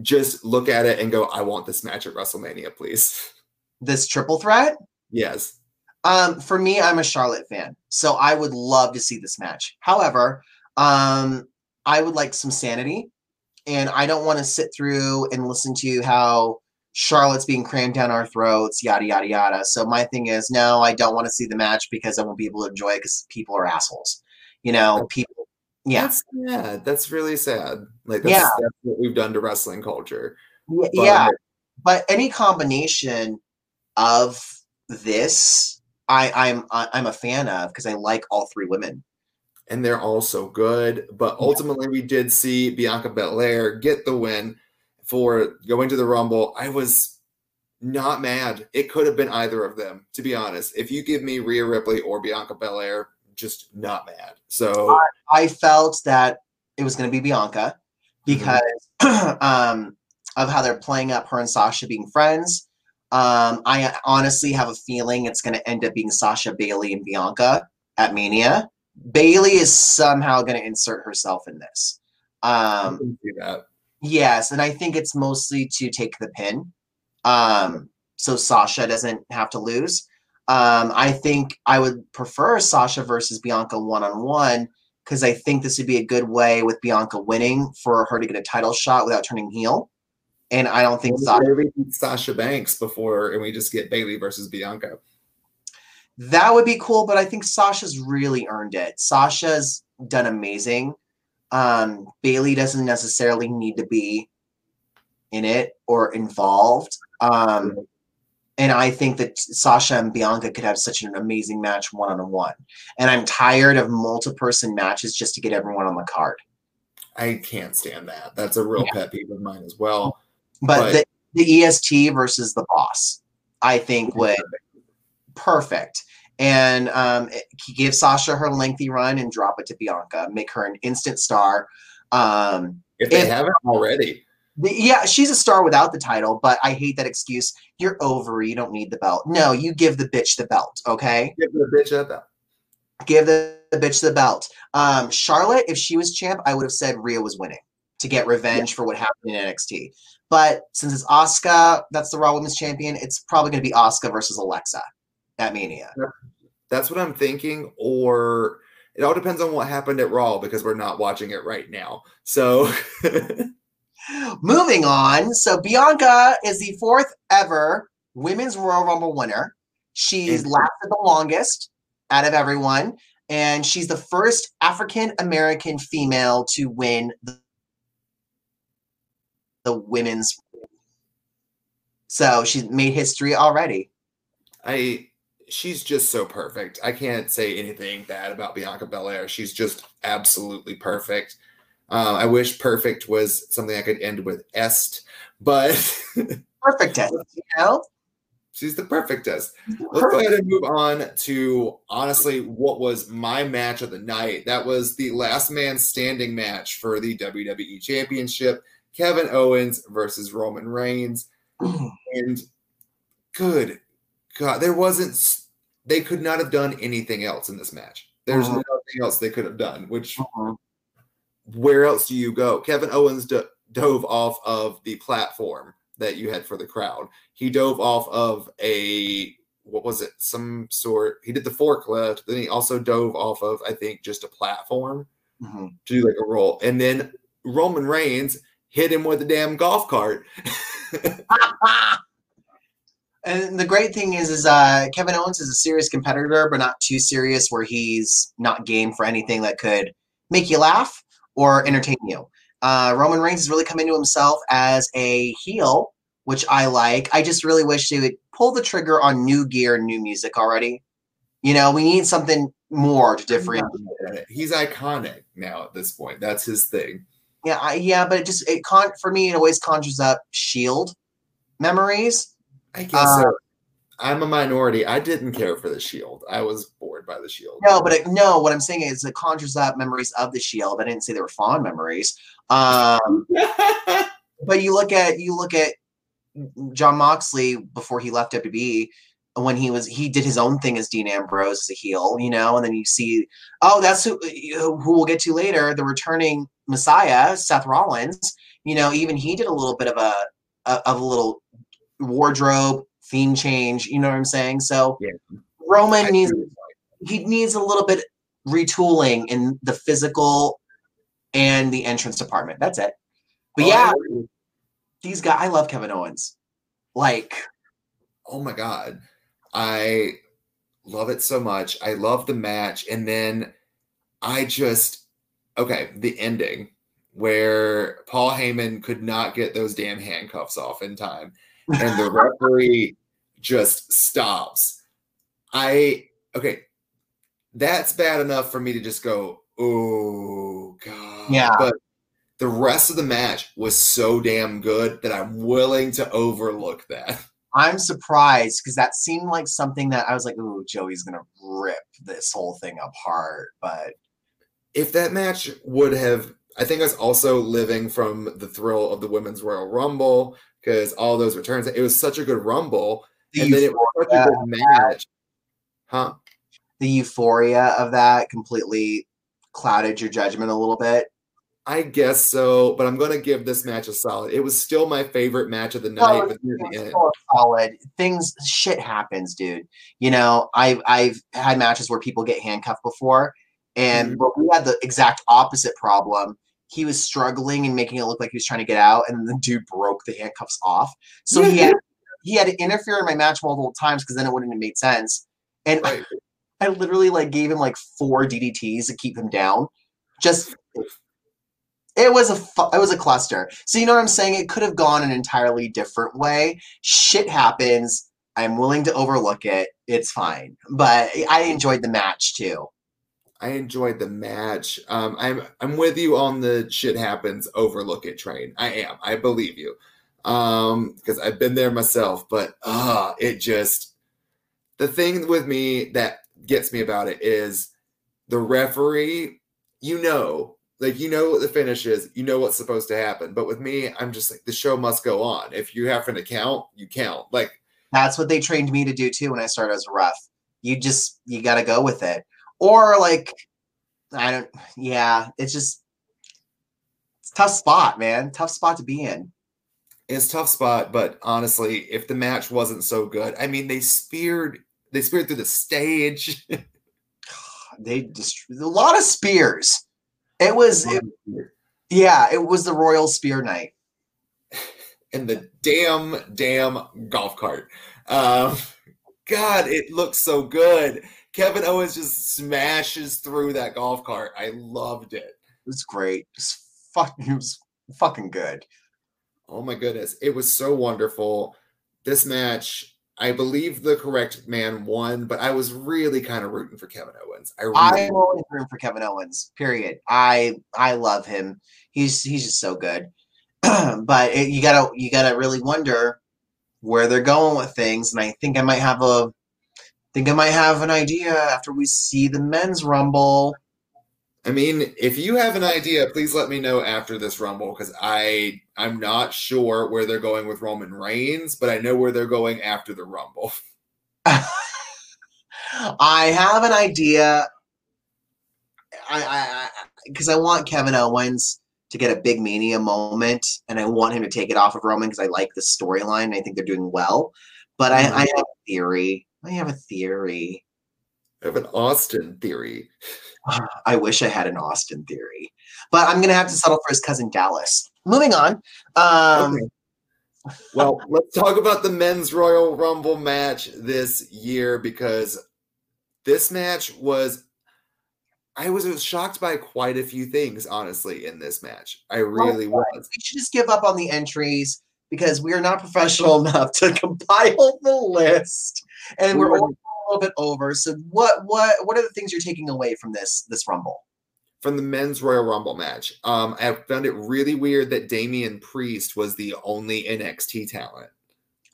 just look at it and go, I want this match at WrestleMania, please? This triple threat. Yes. Um, for me, I'm a Charlotte fan, so I would love to see this match. However, um, I would like some sanity, and I don't want to sit through and listen to how Charlotte's being crammed down our throats, yada yada yada. So my thing is, no, I don't want to see the match because I won't be able to enjoy it because people are assholes. You know, people. Yeah, That's sad. That's really sad. Like, that's, Yeah. that's what we've done to wrestling culture. But- yeah. But any combination of this, I, I'm I'm a fan of because I like all three women. and they're all so good. But ultimately, we did see Bianca Belair get the win for going to the Rumble. I was not mad. It could have been either of them, to be honest. If you give me Rhea Ripley or Bianca Belair, just not mad. So I felt that it was going to be Bianca because um, of how they're playing up her and Sasha being friends. Um, I honestly have a feeling it's going to end up being Sasha Bayley and Bianca at Mania. Bayley is somehow going to insert herself in this. I Um, can see that. Yes, and I think it's mostly to take the pin, um, so Sasha doesn't have to lose. Um, I think I would prefer Sasha versus Bianca one on one because I think this would be a good way with Bianca winning for her to get a title shot without turning heel. And I don't think Sasha. Sasha Banks before, and we just get Bayley versus Bianca. That would be cool, but I think Sasha's really earned it. Sasha's done amazing. Um, Bayley doesn't necessarily need to be in it or involved. Um, and I think that Sasha and Bianca could have such an amazing match one on one. And I'm tired of multi person matches just to get everyone on the card. I can't stand that. That's a real pet peeve of mine as well. But Right. the, the EST versus the boss, I think would perfect. And um, give Sasha her lengthy run and drop it to Bianca, make her an instant star. Um, If they If- haven't already, yeah, she's a star without the title, but I hate that excuse. You're over. You don't need the belt. No, you give the bitch the belt. Okay, give the bitch up. that. give the, the bitch the belt. Um, Charlotte, if she was champ, I would have said Rhea was winning to get revenge for what happened in NXT. But since it's Asuka, that's the Raw Women's Champion. It's probably going to be Asuka versus Alexa at Mania. That's what I'm thinking. Or it all depends on what happened at Raw because we're not watching it right now. So Moving on. So Bianca is the fourth ever Women's Royal Rumble winner. She's lasted the longest out of everyone, and she's the first African American female to win the, the women's. So she's made history already. I she's just so perfect. I can't say anything bad about Bianca Belair. She's just absolutely perfect. Uh, I wish perfect was something I could end with est, but Perfect, you know. she's the perfectest. Let's go ahead and move on to honestly what was my match of the night. That was the last man standing match for the WWE Championship. Kevin Owens versus Roman Reigns. And good God, there wasn't, they could not have done anything else in this match. There's Mhm. nothing else they could have done, which where else do you go? Kevin Owens do- dove off of the platform that you had for the crowd. He dove off of a what was it? Some sort. He did the forklift. Then he also dove off of I think just a platform Mhm. to do like a roll. And then Roman Reigns hit him with a damn golf cart. And the great thing is, is uh, Kevin Owens is a serious competitor, but not too serious where he's not game for anything that could make you laugh or entertain you. Uh, Roman Reigns has really come into himself as a heel, which I like. I just really wish they would pull the trigger on new gear new music already. You know, we need something more to differentiate. He's iconic now at this point. That's his thing. Yeah, I, yeah, but it just it con for me it always conjures up Shield memories. I guess Uh, so. I'm a minority. I didn't care for the Shield. I was bored by the Shield. No, but it, no, what I'm saying is it conjures up memories of the Shield. I didn't say they were fond memories. Um, but you look at you look at Jon Moxley before he left WWE when he was he did his own thing as Dean Ambrose as a heel, you know, and then you see, oh, that's who who we'll get to later, the returning Messiah, Seth Rollins. You know, even he did a little bit of a, a of a little wardrobe theme change. You know what I'm saying? So Yeah. Roman I needs he needs a little bit retooling in the physical and the entrance department. That's it. But Oh, yeah, these guys. I love Kevin Owens. Like, oh my god i love it so much i love the match and then i just okay the ending where paul heyman could not get those damn handcuffs off in time and the referee just stops i okay that's bad enough for me to just go oh god Yeah. but the rest of the match was so damn good that i'm willing to overlook that I'm surprised because that seemed like something that I was like, "Ooh, Joey's gonna rip this whole thing apart." But if that match would have I think I was also living from the thrill of the women's Royal Rumble because all those returns. It was such a good Rumble, the, and then it was such a good match, huh? the euphoria of that completely clouded your judgment a little bit. I guess so, but I'm going to give this match a solid. It was still my favorite match of the night, Oh, but near the so solid. Things shit happens, dude. You know, I've I've had matches where people get handcuffed before, and Mhm. but we had the exact opposite problem. He was struggling and making it look like he was trying to get out, and the dude broke the handcuffs off. So he had he had to interfere in my match multiple times because then it wouldn't have made sense. And right? I literally like gave him like four DDTs to keep him down. Just it was a fu- it was a cluster. So you know what I'm saying? It could have gone an entirely different way. Shit happens. I'm willing to overlook it. It's fine. But I enjoyed the match too. I enjoyed the match. Um, I'm I'm with you on the shit happens, overlook it train. I am. I believe you. Um, because I've been there myself, but uh it just the thing with me that gets me about it is the referee, you know, like you know what the finish is, you know what's supposed to happen. But with me, I'm just like the show must go on. If you happen to count, you count. Like That's what they trained me to do too when I started as a ref. You just you got to go with it. Or like I don't yeah, it's just it's a tough spot, man. Tough spot to be in. it's a tough spot, but honestly, if the match wasn't so good, I mean, they speared they speared through the stage. They just a lot of spears. It was it, yeah, it was the Royal Spear Night. and the damn damn golf cart. Um, God, it looks so good. Kevin Owens just smashes through that golf cart. I loved it. It was great. It was fucking it was fucking good. Oh my goodness, it was so wonderful. This match, I believe the correct man won, but I was really kind of rooting for Kevin Owens. I really I'm always rooting for Kevin Owens. Period. I I love him. He's he's just so good. but it, you gotta you gotta really wonder where they're going with things, and I think I might have a think I might have an idea after we see the men's rumble. I mean, if you have an idea, please let me know after this Rumble because I I'm not sure where they're going with Roman Reigns, but I know where they're going after the Rumble. I have an idea. I I because I, want Kevin Owens to get a big mania moment, and I want him to take it off of Roman because I like the storyline. and I think they're doing well. But I, mm-hmm. I have a theory. I have a theory. I have an Austin theory. I wish I had an Austin theory, but I'm gonna have to settle for his cousin Dallas. Moving on. Um, Okay. Well, let's talk about the men's Royal Rumble match this year because this match was I was, was shocked by quite a few things, honestly, in this match. I really was. we should just give up on the entries because we are not professional enough to compile the list, and we're a little bit over. So, what what what are the things you're taking away from this this rumble? From the men's Royal Rumble match, um, I found it really weird that Damian Priest was the only NXT talent.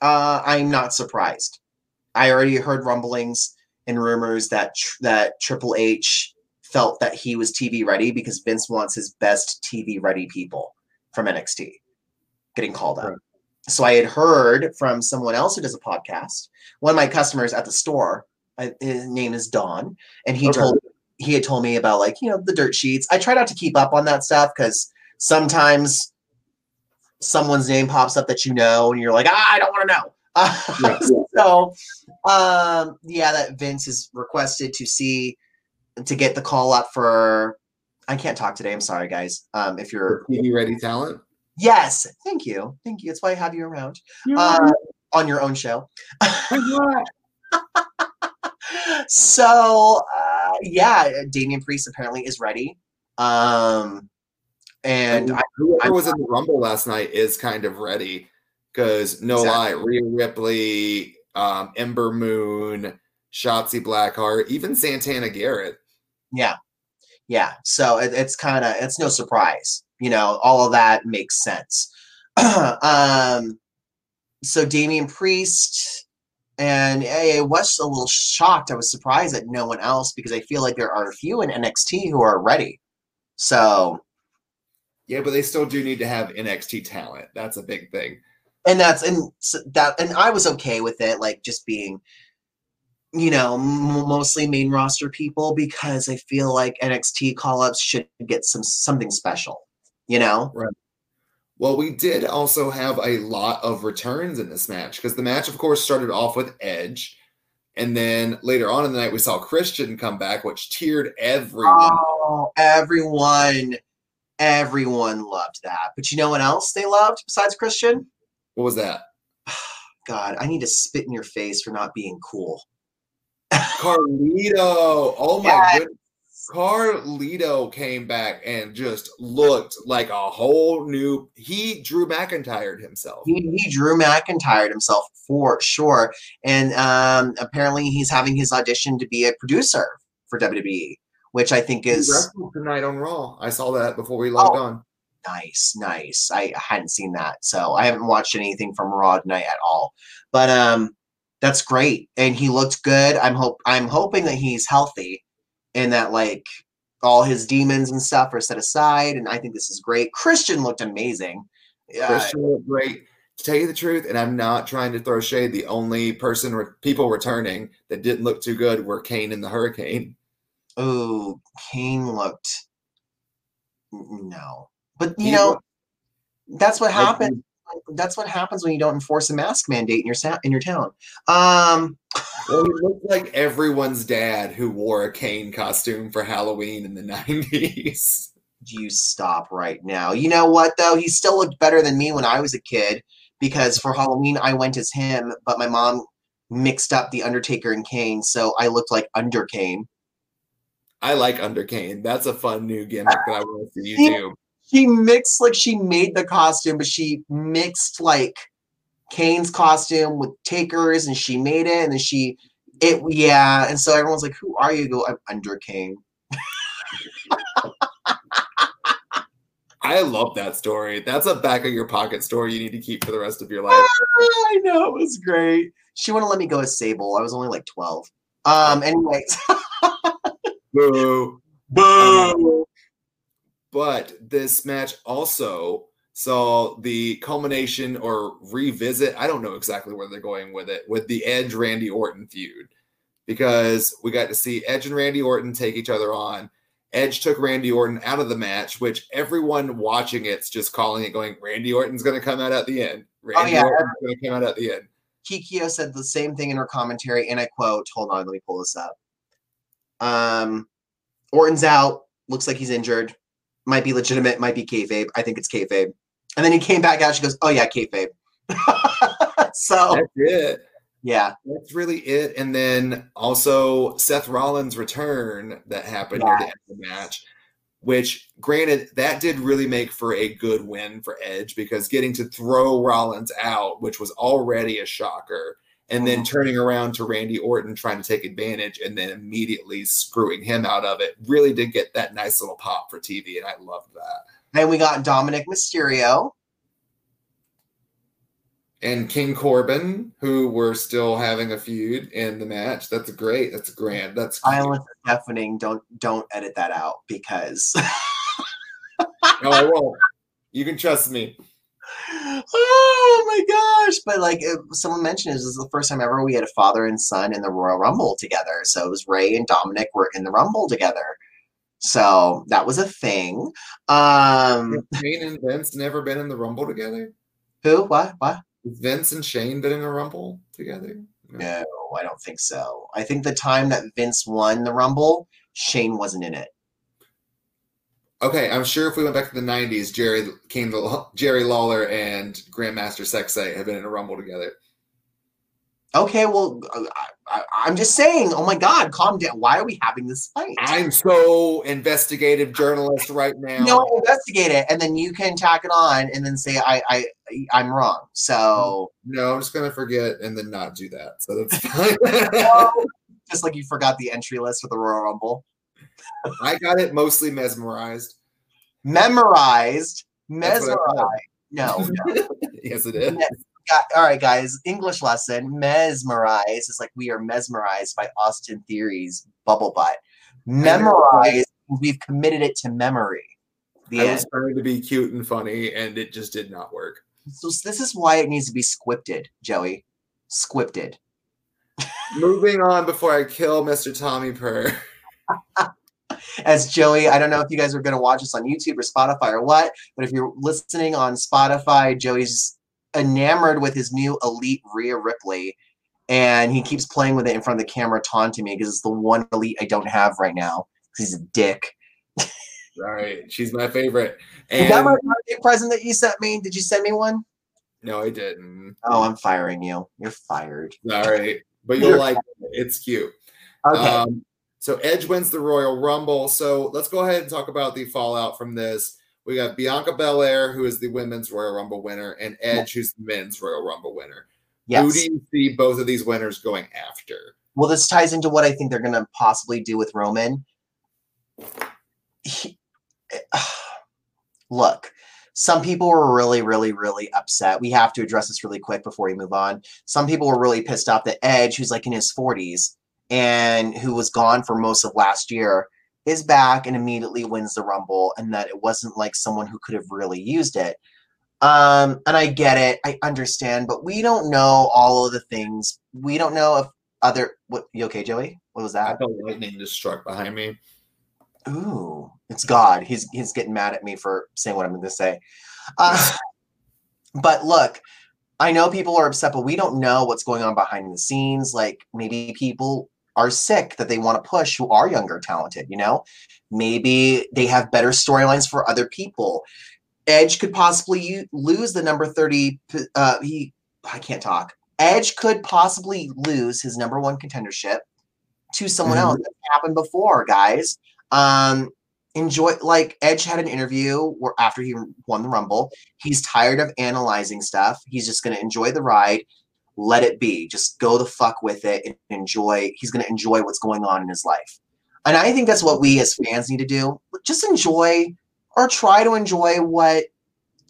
Uh, I'm not surprised. I already heard rumblings and rumors that tr- that Triple H felt that he was TV ready because Vince wants his best TV ready people from NXT getting called up. Right. So I had heard from someone else who does a podcast. One of my customers at the store, uh, his name is Don, and he Okay. told he had told me about like you know the dirt sheets. I try not to keep up on that stuff because sometimes someone's name pops up that you know, and you're like, ah, I don't want to know. Yeah. so, um, yeah, that Vince is requested to see to get the call up for. I can't talk today. I'm sorry, guys. Um, if you're TV ready talent. Yes, thank you, thank you. That's why I have you around uh, on your own show. so uh, yeah, Damian Priest apparently is ready. Um, and I, whoever I'm- was in the Rumble last night is kind of ready because no Exactly. lie, Rhea Ripley, um, Ember Moon, Shotzi Blackheart, even Santana Garrett. yeah, yeah. So it, it's kind of it's no surprise, you know. All of that makes sense. um, so Damian Priest. And I was a little shocked. I was surprised at no one else because I feel like there are a few in NXT who are ready. So Yeah, but they still do need to have NXT talent. That's a big thing. and that's and that and I was okay with it, like just being, you know, mostly main roster people because I feel like NXT call ups should get some something special, you know. Well, we did also have a lot of returns in this match because the match, of course, started off with Edge. And then later on in the night, we saw Christian come back, which teared everyone. Oh, everyone, everyone loved that. But you know what else they loved besides Christian? What was that? God, I need to spit in your face for not being cool. Carlito. Oh my Yes. goodness. Carlito came back and just looked like a whole new. He Drew McIntyre himself. He, he Drew McIntyre himself for sure, and um, apparently he's having his audition to be a producer for WWE, which I think is tonight on Raw. I saw that before we logged Oh. on. nice, nice. I hadn't seen that, so I haven't watched anything from Raw tonight at all. But um, that's great, and he looked good. I'm hope I'm hoping that he's healthy, and that like all his demons and stuff are set aside. And I think this is great. Christian looked amazing. Yeah. Christian looked great. To tell you the truth, and I'm not trying to throw shade, the only person re- people returning that didn't look too good were Kane and the Hurricane. Oh, Kane looked no, but you He know looked that's what happened. That's what happens when you don't enforce a mask mandate in your sa- in your town. Um, Well, he looked like everyone's dad who wore a cane costume for Halloween in the 90s. you stop right now. You know what though? He still looked better than me when I was a kid because for Halloween I went as him, but my mom mixed up the Undertaker and Kane, so I looked like Under Kane. I like Under Kane. That's a fun new gimmick that I want to see you do. She mixed like she made the costume, but she mixed like Kane's costume with Taker's, and she made it, and then she it yeah, and so everyone's like, "Who are you?" Go, I'm Under Kane. I love that story. That's a back of your pocket story you need to keep for the rest of your life. I know it was great. She wouldn't let me go as Sable. I was only like twelve. Um. Anyways, Boo. boo. But this match also saw the culmination or revisit. I don't know exactly where they're going with it with the Edge Randy Orton feud because we got to see Edge and Randy Orton take each other on. Edge took Randy Orton out of the match, which everyone watching it's just calling it, going, Randy Orton's going to come out at the end. Randy yeah. Orton's going to come out at the end. Kikio said the same thing in her commentary, and I quote, hold on, let me pull this up. Um, Orton's out, looks like he's injured, might be legitimate, might be kayfabe. I think it's kayfabe. And then he came back out, she goes, oh yeah, kayfabe. so, That's it. yeah, That's really it. And then also Seth Rollins' return that happened near the end of the match, which granted, that did really make for a good win for Edge because getting to throw Rollins out, which was already a shocker, and then Mhm. turning around to Randy Orton trying to take advantage and then immediately screwing him out of it really did get that nice little pop for TV. And I loved that. then we got Dominik Mysterio. and King Corbin, who were still having a feud in the match. That's great. That's grand. That's cute. Silence is deafening. Don't don't edit that out because No, I won't. You can trust me. Oh my gosh! But like, it, someone mentioned, this is the first time ever we had a father and son in the Royal Rumble together. So it was Rey and Dominik were in the Rumble together. So that was a thing. Um, Shane and Vince never been in the Rumble together. who? What? What? Vince and Shane been in a Rumble together? No, I don't think so. I think the time that Vince won the Rumble, Shane wasn't in it. Okay, I'm sure if we went back to the '90s, Jerry King, Jerry Lawler, and Grandmaster Sexay have been in a Rumble together. Okay, well, I, I, am just saying. Oh my God, calm down. Why are we having this fight? I'm so investigative journalist right now. No, investigate it, and then you can tack it on, and then say I, I, I'm wrong. So no, I'm just gonna forget and then not do that. So that's fine. just like you forgot the entry list for the Royal Rumble. I got it mostly mesmerized. Memorized, mesmerized. No, no. yes, it is. all right, guys. English lesson. Mesmerized is like we are mesmerized by Austin Theory's bubble butt. Memorized. We've committed it to memory. The I end. was trying to be cute and funny, and it just did not work. So this is why it needs to be scripted, Joey. Scripted. Moving on before I kill Mr. Tommy Purr. As Joey, I don't know if you guys are going to watch this on YouTube or Spotify or what, but if you're listening on Spotify, Joey's enamored with his new Elite Rhea Ripley, and he keeps playing with it in front of the camera, taunting me because it's the one Elite I don't have right now. He's a dick. right, she's my favorite. And Is that my birthday present that you sent me? Did you send me one? No, I didn't. Oh, I'm firing you. You're fired. All right, but you'll like it. It's cute. Okay. Um, so Edge wins the Royal Rumble. So let's go ahead and talk about the fallout from this. We got Bianca Belair, who is the women's Royal Rumble winner, and Edge, who's the men's Royal Rumble winner. Yes. Who do you see both of these winners going after? Well, this ties into what I think they're going to possibly do with Roman. He, look, some people were really, really, really upset. We have to address this really quick before we move on. Some people were really pissed off that Edge, who's like in his 40s, and who was gone for most of last year is back and immediately wins the Rumble, and that it wasn't like someone who could have really used it. Um, and I get it, I understand, but we don't know all of the things. We don't know if other. What you okay, Joey? What was that? I felt lightning just struck behind me. Ooh, it's God. He's he's getting mad at me for saying what I'm going to say. Uh, but look, I know people are upset, but we don't know what's going on behind the scenes. Like maybe people are sick that they want to push who are younger talented you know? Maybe they have better storylines for other people. Edge could possibly lose the number 30 uh he i can't talk. Edge could possibly lose his number one contendership to someone mm-hmm. else. That happened before guys. Um enjoy like edge had an interview where after he won the rumble. He's tired of analyzing stuff. He's just going to enjoy the ride let it be. Just go the fuck with it and enjoy. He's going to enjoy what's going on in his life. And I think that's what we as fans need to do. Just enjoy or try to enjoy what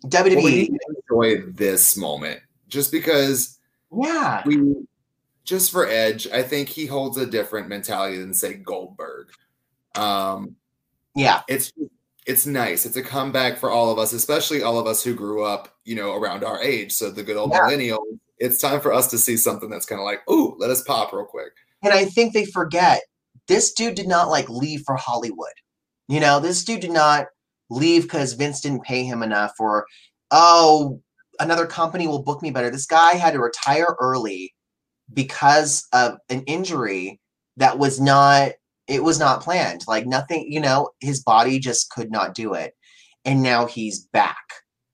WWE well, enjoy this moment. Just because yeah. We just for Edge, I think he holds a different mentality than say Goldberg. Um yeah. It's it's nice. It's a comeback for all of us, especially all of us who grew up, you know, around our age. So the good old yeah. millennials it's time for us to see something that's kind of like, ooh, let us pop real quick. And I think they forget this dude did not like leave for Hollywood. You know, this dude did not leave because Vince didn't pay him enough or, oh, another company will book me better. This guy had to retire early because of an injury that was not it was not planned like nothing you know his body just could not do it and now he's back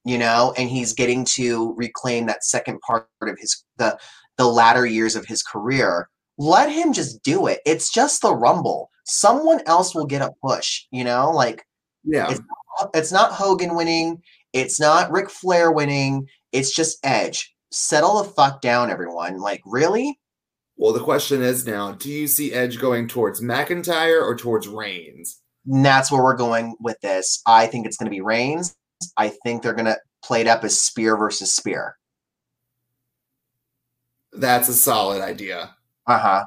you know, and he's getting to reclaim that second part of his the the latter years of his career. Let him just do it. It's just the rumble. Someone else will get a push, you know, like yeah. It's not, it's not Hogan winning, it's not Ric Flair winning, it's just Edge. Settle the fuck down, everyone. Like, really? Well, the question is now, do you see Edge going towards McIntyre or towards Reigns? And that's where we're going with this. I think it's going to be Reigns. I think they're going to play it up as spear versus spear. That's a solid idea. Uh huh.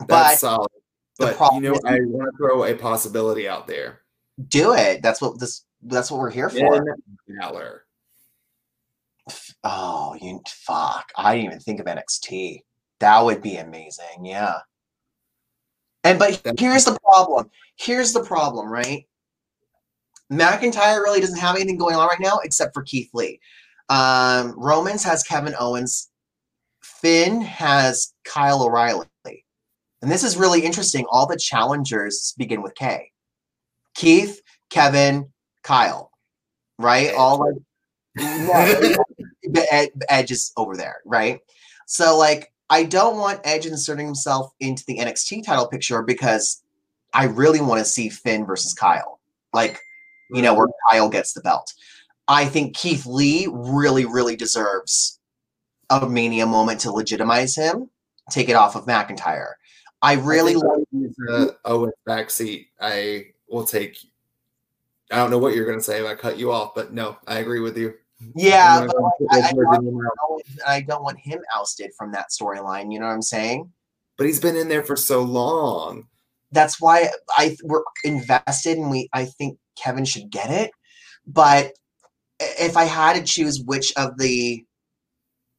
That's but solid. But you know, I want to throw a possibility out there. Do it. That's what this. That's what we're here for. Balor. Oh, you fuck! I didn't even think of NXT. That would be amazing. Yeah. And but here's the problem. Here's the problem, right? McIntyre really doesn't have anything going on right now except for Keith Lee. Um, Romans has Kevin Owens. Finn has Kyle O'Reilly. And this is really interesting. All the challengers begin with K. Keith, Kevin, Kyle, right? All like Ed, Edge is over there, right? So like I don't want Edge inserting himself into the NXT title picture because I really want to see Finn versus Kyle. Like, you know, where Kyle gets the belt. I think Keith Lee really, really deserves a mania moment to legitimize him, take it off of McIntyre. I really I like uh, Owens backseat. I will take. I don't know what you're going to say if I cut you off, but no, I agree with you. Yeah, but I, I, words I in your mouth. don't- I don't want him ousted from that storyline. You know what I'm saying? But he's been in there for so long. That's why I we're invested, and we I think Kevin should get it. But if I had to choose which of the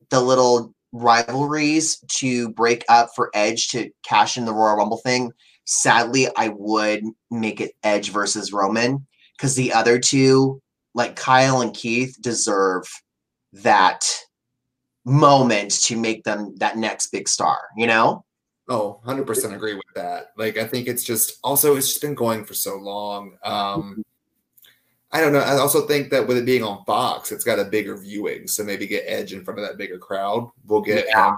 the little rivalries to break up for Edge to cash in the Royal Rumble thing, sadly, I would make it Edge versus Roman because the other two, like Kyle and Keith, deserve that moment to make them that next big star. You know? Oh, 100% agree with that. Like, I think it's just also, it's just been going for so long. Um, I don't know. I also think that with it being on Fox, it's got a bigger viewing. So maybe get Edge in front of that bigger crowd. We'll get Yeah.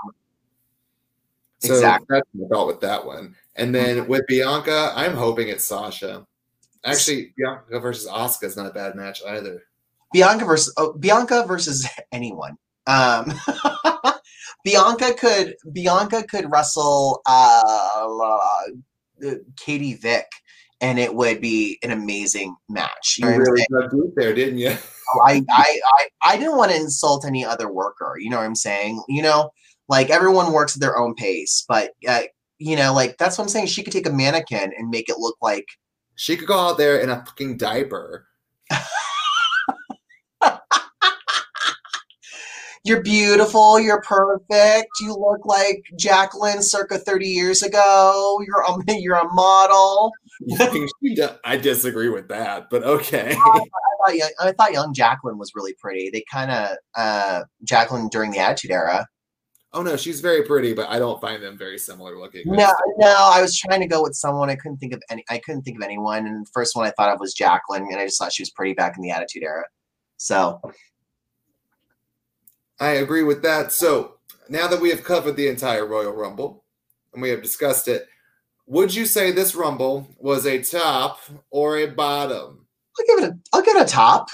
So Exactly. that's my thought with that one. And then with Bianca, I'm hoping it's Sasha. Actually, Bianca versus Asuka is not a bad match either. Bianca versus oh, Bianca versus anyone. Um, Bianca could Bianca could wrestle uh, uh, Katie Vick, and it would be an amazing match. You really dug deep there, didn't you? I, I I I didn't want to insult any other worker. You know what I'm saying? You know, like everyone works at their own pace, but uh, you know, like that's what I'm saying. She could take a mannequin and make it look like She could go out there in a fucking diaper. You're beautiful. You're perfect. You look like Jacqueline circa 30 years ago. You're a, you're a model. You think she do- I disagree with that, but okay. I thought, young, I thought young Jacqueline was really pretty. They kind of, uh, Jacqueline during the Attitude Era. Oh no, she's very pretty, but I don't find them very similar looking. No, no, I was trying to go with someone. I couldn't think of any. I couldn't think of anyone. And the first one I thought of was Jacqueline, and I just thought she was pretty back in the Attitude Era. So I agree with that. So now that we have covered the entire Royal Rumble and we have discussed it, would you say this Rumble was a top or a bottom? I'll give it a. I'll give it a top.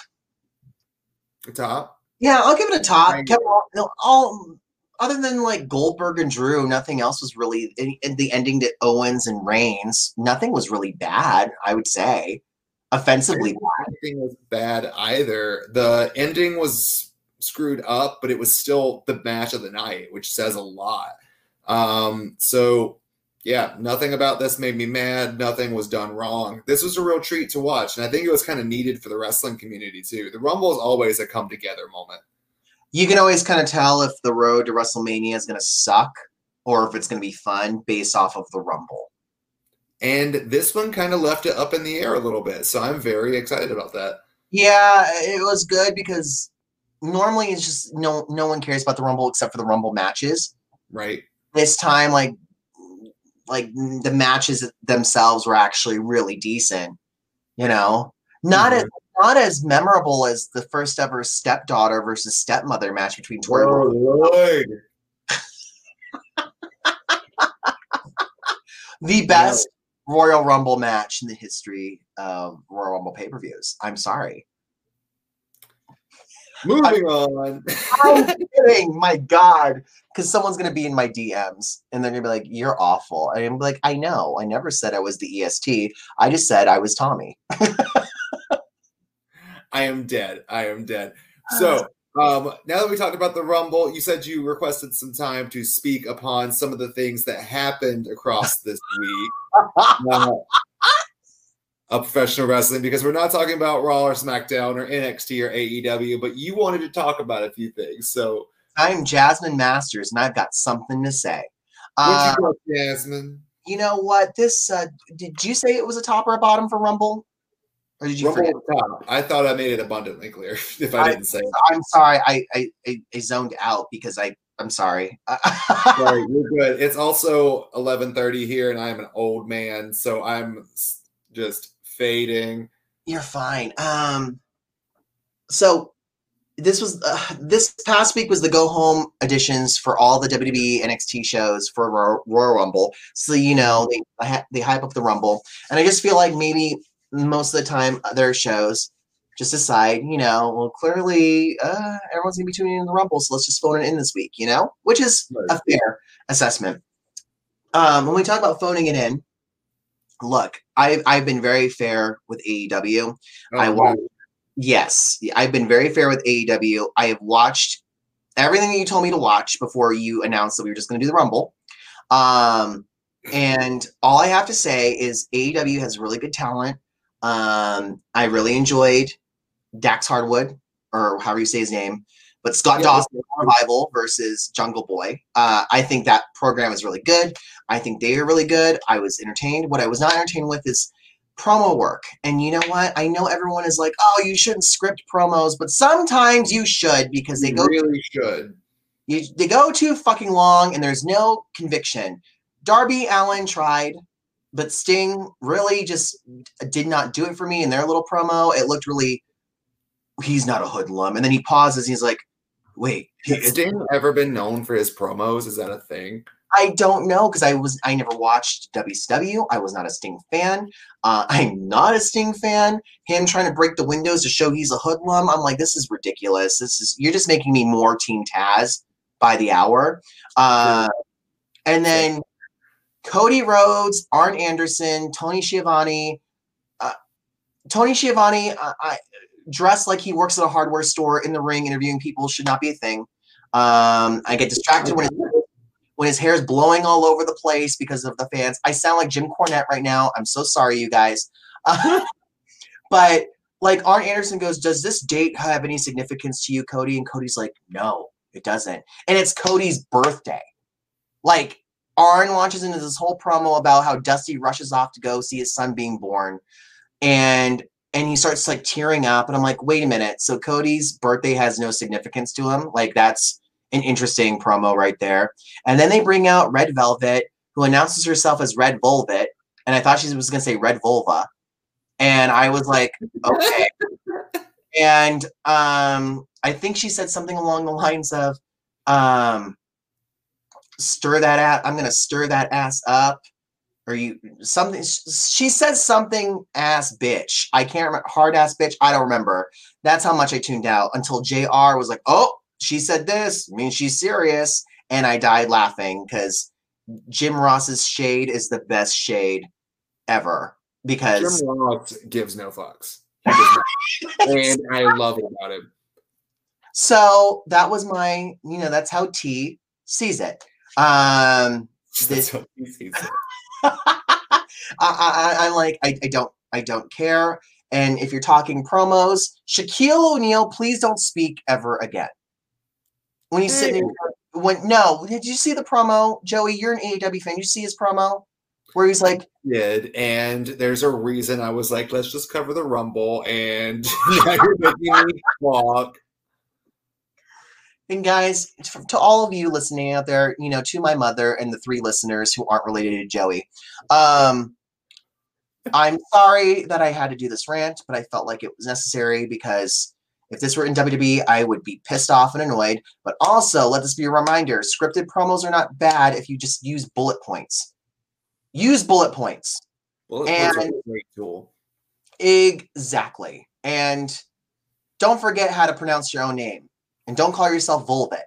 A top. Yeah, I'll give it a top. Kevin, no, all other than like Goldberg and Drew, nothing else was really in, the ending to Owens and Reigns. Nothing was really bad. I would say, offensively. Anything was bad either. The ending was screwed up, but it was still the match of the night, which says a lot. Um, so yeah, nothing about this made me mad. Nothing was done wrong. This was a real treat to watch, and I think it was kind of needed for the wrestling community too. The Rumble is always a come together moment. You can always kind of tell if the road to WrestleMania is going to suck or if it's going to be fun based off of the Rumble. And this one kind of left it up in the air a little bit. So I'm very excited about that. Yeah, it was good because normally it's just no no one cares about the Rumble except for the Rumble matches. Right. this time like like the matches themselves were actually really decent you know not mm-hmm. as not as memorable as the first ever stepdaughter versus stepmother match between Torrie Oh, Lord. the best Royal Rumble match in the history of Royal Rumble pay-per-views. I'm sorry. Moving on. I'm kidding. My God. Because someone's going to be in my DMs and they're going to be like, you're awful. And I'm like, I know. I never said I was the EST. I just said I was Tommy. I am dead. I am dead. So um, now that we talked about the Rumble, you said you requested some time to speak upon some of the things that happened across this week. Uh, of professional wrestling because we're not talking about Raw or SmackDown or NXT or AEW, but you wanted to talk about a few things. So I'm Jasmine Masters, and I've got something to say. Uh, you got, Jasmine? you know what? This uh, did you say it was a top or a bottom for Rumble, or did you Rumble forget? top. I thought I made it abundantly clear if I I- didn't say it. I'm sorry, I I, I, I zoned out because I I'm sorry. Sorry, you're good. It's also 11:30 here, and I'm an old man, so I'm just fading. You're fine. Um, so this was uh, this past week was the go home editions for all the WWE NXT shows for Ro- Royal Rumble. So you know they they hype up the Rumble, and I just feel like maybe most of the time their shows just decide, you know, well clearly uh, everyone's gonna be tuning in the Rumble, so let's just phone it in this week, you know, which is a fair assessment. Um, when we talk about phoning it in, look, I've I've been very fair with AEW. I Oh, wa- no. Yes, I've been very fair with AEW. I have watched everything that you told me to watch before you announced that we were just going to do the Rumble. Um, and all I have to say is AEW has really good talent. Um, I really enjoyed Dax Hardwood, or however you say his name, but Scott Yeah, Dawson Revival versus Jungle Boy. Uh, I think that program is really good. I think they are really good. I was entertained. What I was not entertained with is promo work. And you know what? I know everyone is like, oh, you shouldn't script promos, but sometimes you should because they You go really should. you, they go too fucking long and there's no conviction. Darby Allin tried, but Sting really just did not do it for me in their little promo. It looked really he's not a hoodlum. And then he pauses, he's like, wait, Has Sting ever been known for his promos? Is that a thing? I don't know because I was I never watched WCW. I was not a Sting fan. Uh, I'm not a Sting fan. Him trying to break the windows to show he's a hoodlum. I'm like, this is ridiculous. This is you're just making me more Team Taz by the hour. Uh, and then Cody Rhodes, Arn Anderson, Tony Schiavone. Uh, Tony Schiavone, uh, I dressed like he works at a hardware store in the ring, interviewing people should not be a thing. Um, I get distracted when his, when his hair is blowing all over the place because of the fans. I sound like Jim Cornette right now. I'm so sorry, you guys. Uh, but like Arn Anderson goes, Does this date have any significance to you, Cody? And Cody's like, No, it doesn't. And it's Cody's birthday. Like Arn launches into this whole promo about how Dusty rushes off to go see his son being born. And and he starts like tearing up. And I'm like, wait a minute. So Cody's birthday has no significance to him. Like that's an interesting promo right there. And then they bring out Red Velvet, who announces herself as Red Volvet. And I thought she was going to say Red Vulva. And I was like, okay. and um, I think she said something along the lines of, um, stir that ass. I'm going to stir that ass up. Or you something. She says something ass bitch. I can't remember. Hard ass bitch. I don't remember. That's how much I tuned out until JR was like, oh, she said this. I mean, she's serious. And I died laughing because Jim Ross's shade is the best shade ever. Because Jim Ross gives no fucks. He does not. and I love it about him. so that was my, you know, that's how T sees it. Um, This- how he sees it. I, I, I- I'm like, I, I don't, I don't care. And if you're talking promos, Shaquille O'Neal, please don't speak ever again. When he's sitting, there, when no, did you see the promo, Joey? You're an AEW fan. You see his promo where he's like, Did and there's a reason I was like, let's just cover the rumble, and now you're making me talk. And guys, to to all of you listening out there, you know, to my mother and the three listeners who aren't related to Joey, um, I'm sorry that I had to do this rant, but I felt like it was necessary because if this were in WWE, I would be pissed off and annoyed. But also, let this be a reminder: scripted promos are not bad if you just use bullet points. Use bullet points. Bullet points are a great tool. Exactly. And don't forget how to pronounce your own name. And don't call yourself Volvet.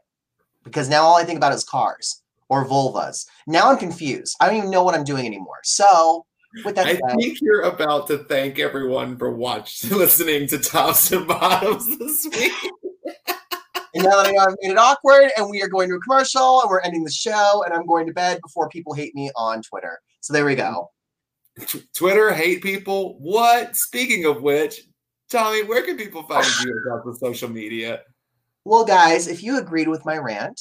Because now all I think about is cars or vulvas. Now I'm confused. I don't even know what I'm doing anymore. So, with that I said, think you're about to thank everyone for watching, listening to Tops and Bottoms this week. and now that I know I've made it awkward, and we are going to a commercial, and we're ending the show, and I'm going to bed before people hate me on Twitter. So there we go. T- Twitter hate people. What? Speaking of which, Tommy, where can people find you across the social media? Well, guys, if you agreed with my rant,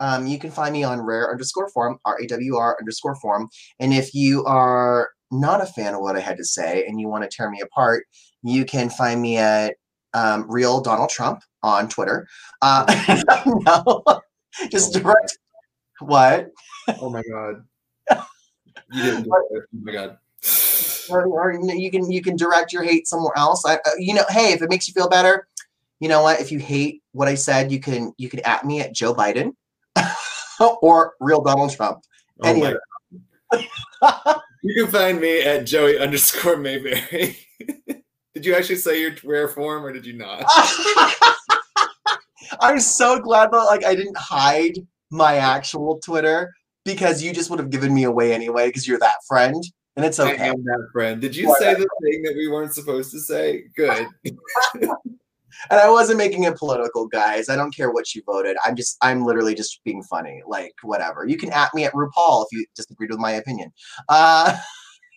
um, you can find me on rare underscore form, R A W R underscore form. And if you are not a fan of what I had to say and you want to tear me apart, you can find me at um, real Donald Trump on Twitter. Uh, no, just direct. What? Oh my god. You didn't do it. Oh my god. Or, or you can you can direct your hate somewhere else. I, uh, you know, hey, if it makes you feel better, you know what? If you hate what I said, you can you can at me at Joe Biden or real Donald Trump. Oh Any my of God. You can find me at Joey underscore Mayberry. did you actually say your rare form or did you not? I'm so glad that like I didn't hide my actual Twitter because you just would have given me away anyway because you're that friend and it's okay. I am that friend. Did you say the thing that we weren't supposed to say? Good. And I wasn't making it political, guys. I don't care what you voted. I'm just I'm literally just being funny. Like whatever. You can at me at RuPaul if you disagreed with my opinion. Uh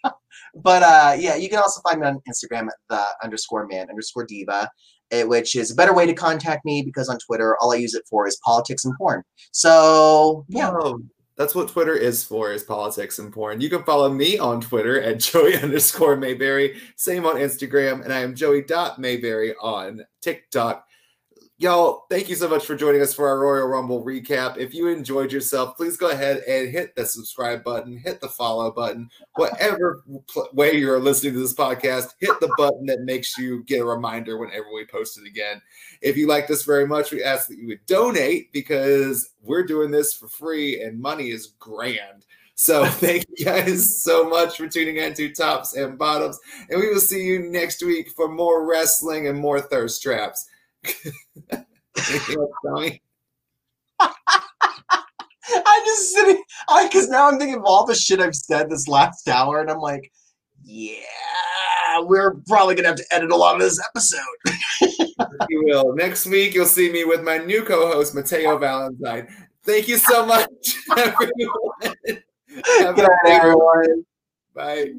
but uh yeah, you can also find me on Instagram at the underscore man underscore diva. eh, Which is a better way to contact me because on Twitter, all I use it for is politics and porn. So yeah, Oh, that's what Twitter is for, is politics and porn. You can follow me on Twitter at Joey underscore Mayberry. Same on Instagram. And I am Joey.Mayberry on TikTok. Y'all, thank you so much for joining us for our Royal Rumble recap. If you enjoyed yourself, please go ahead and hit the subscribe button, hit the follow button, whatever pl- way you're listening to this podcast, hit the button that makes you get a reminder whenever we post it again. If you like this very much, we ask that you would donate because we're doing this for free and money is grand. So thank you guys so much for tuning in to Tops and Bottoms. And we will see you next week for more wrestling and more thirst traps. Anything else, Tommy? I'm just sitting I because now I'm thinking of all the shit I've said this last hour, and I'm like, yeah, we're probably gonna have to edit a lot of this episode. you will. Next week, you'll see me with my new co-host, Mateo Valentine. Thank you so much, everyone. Have Good night, everyone. Bye.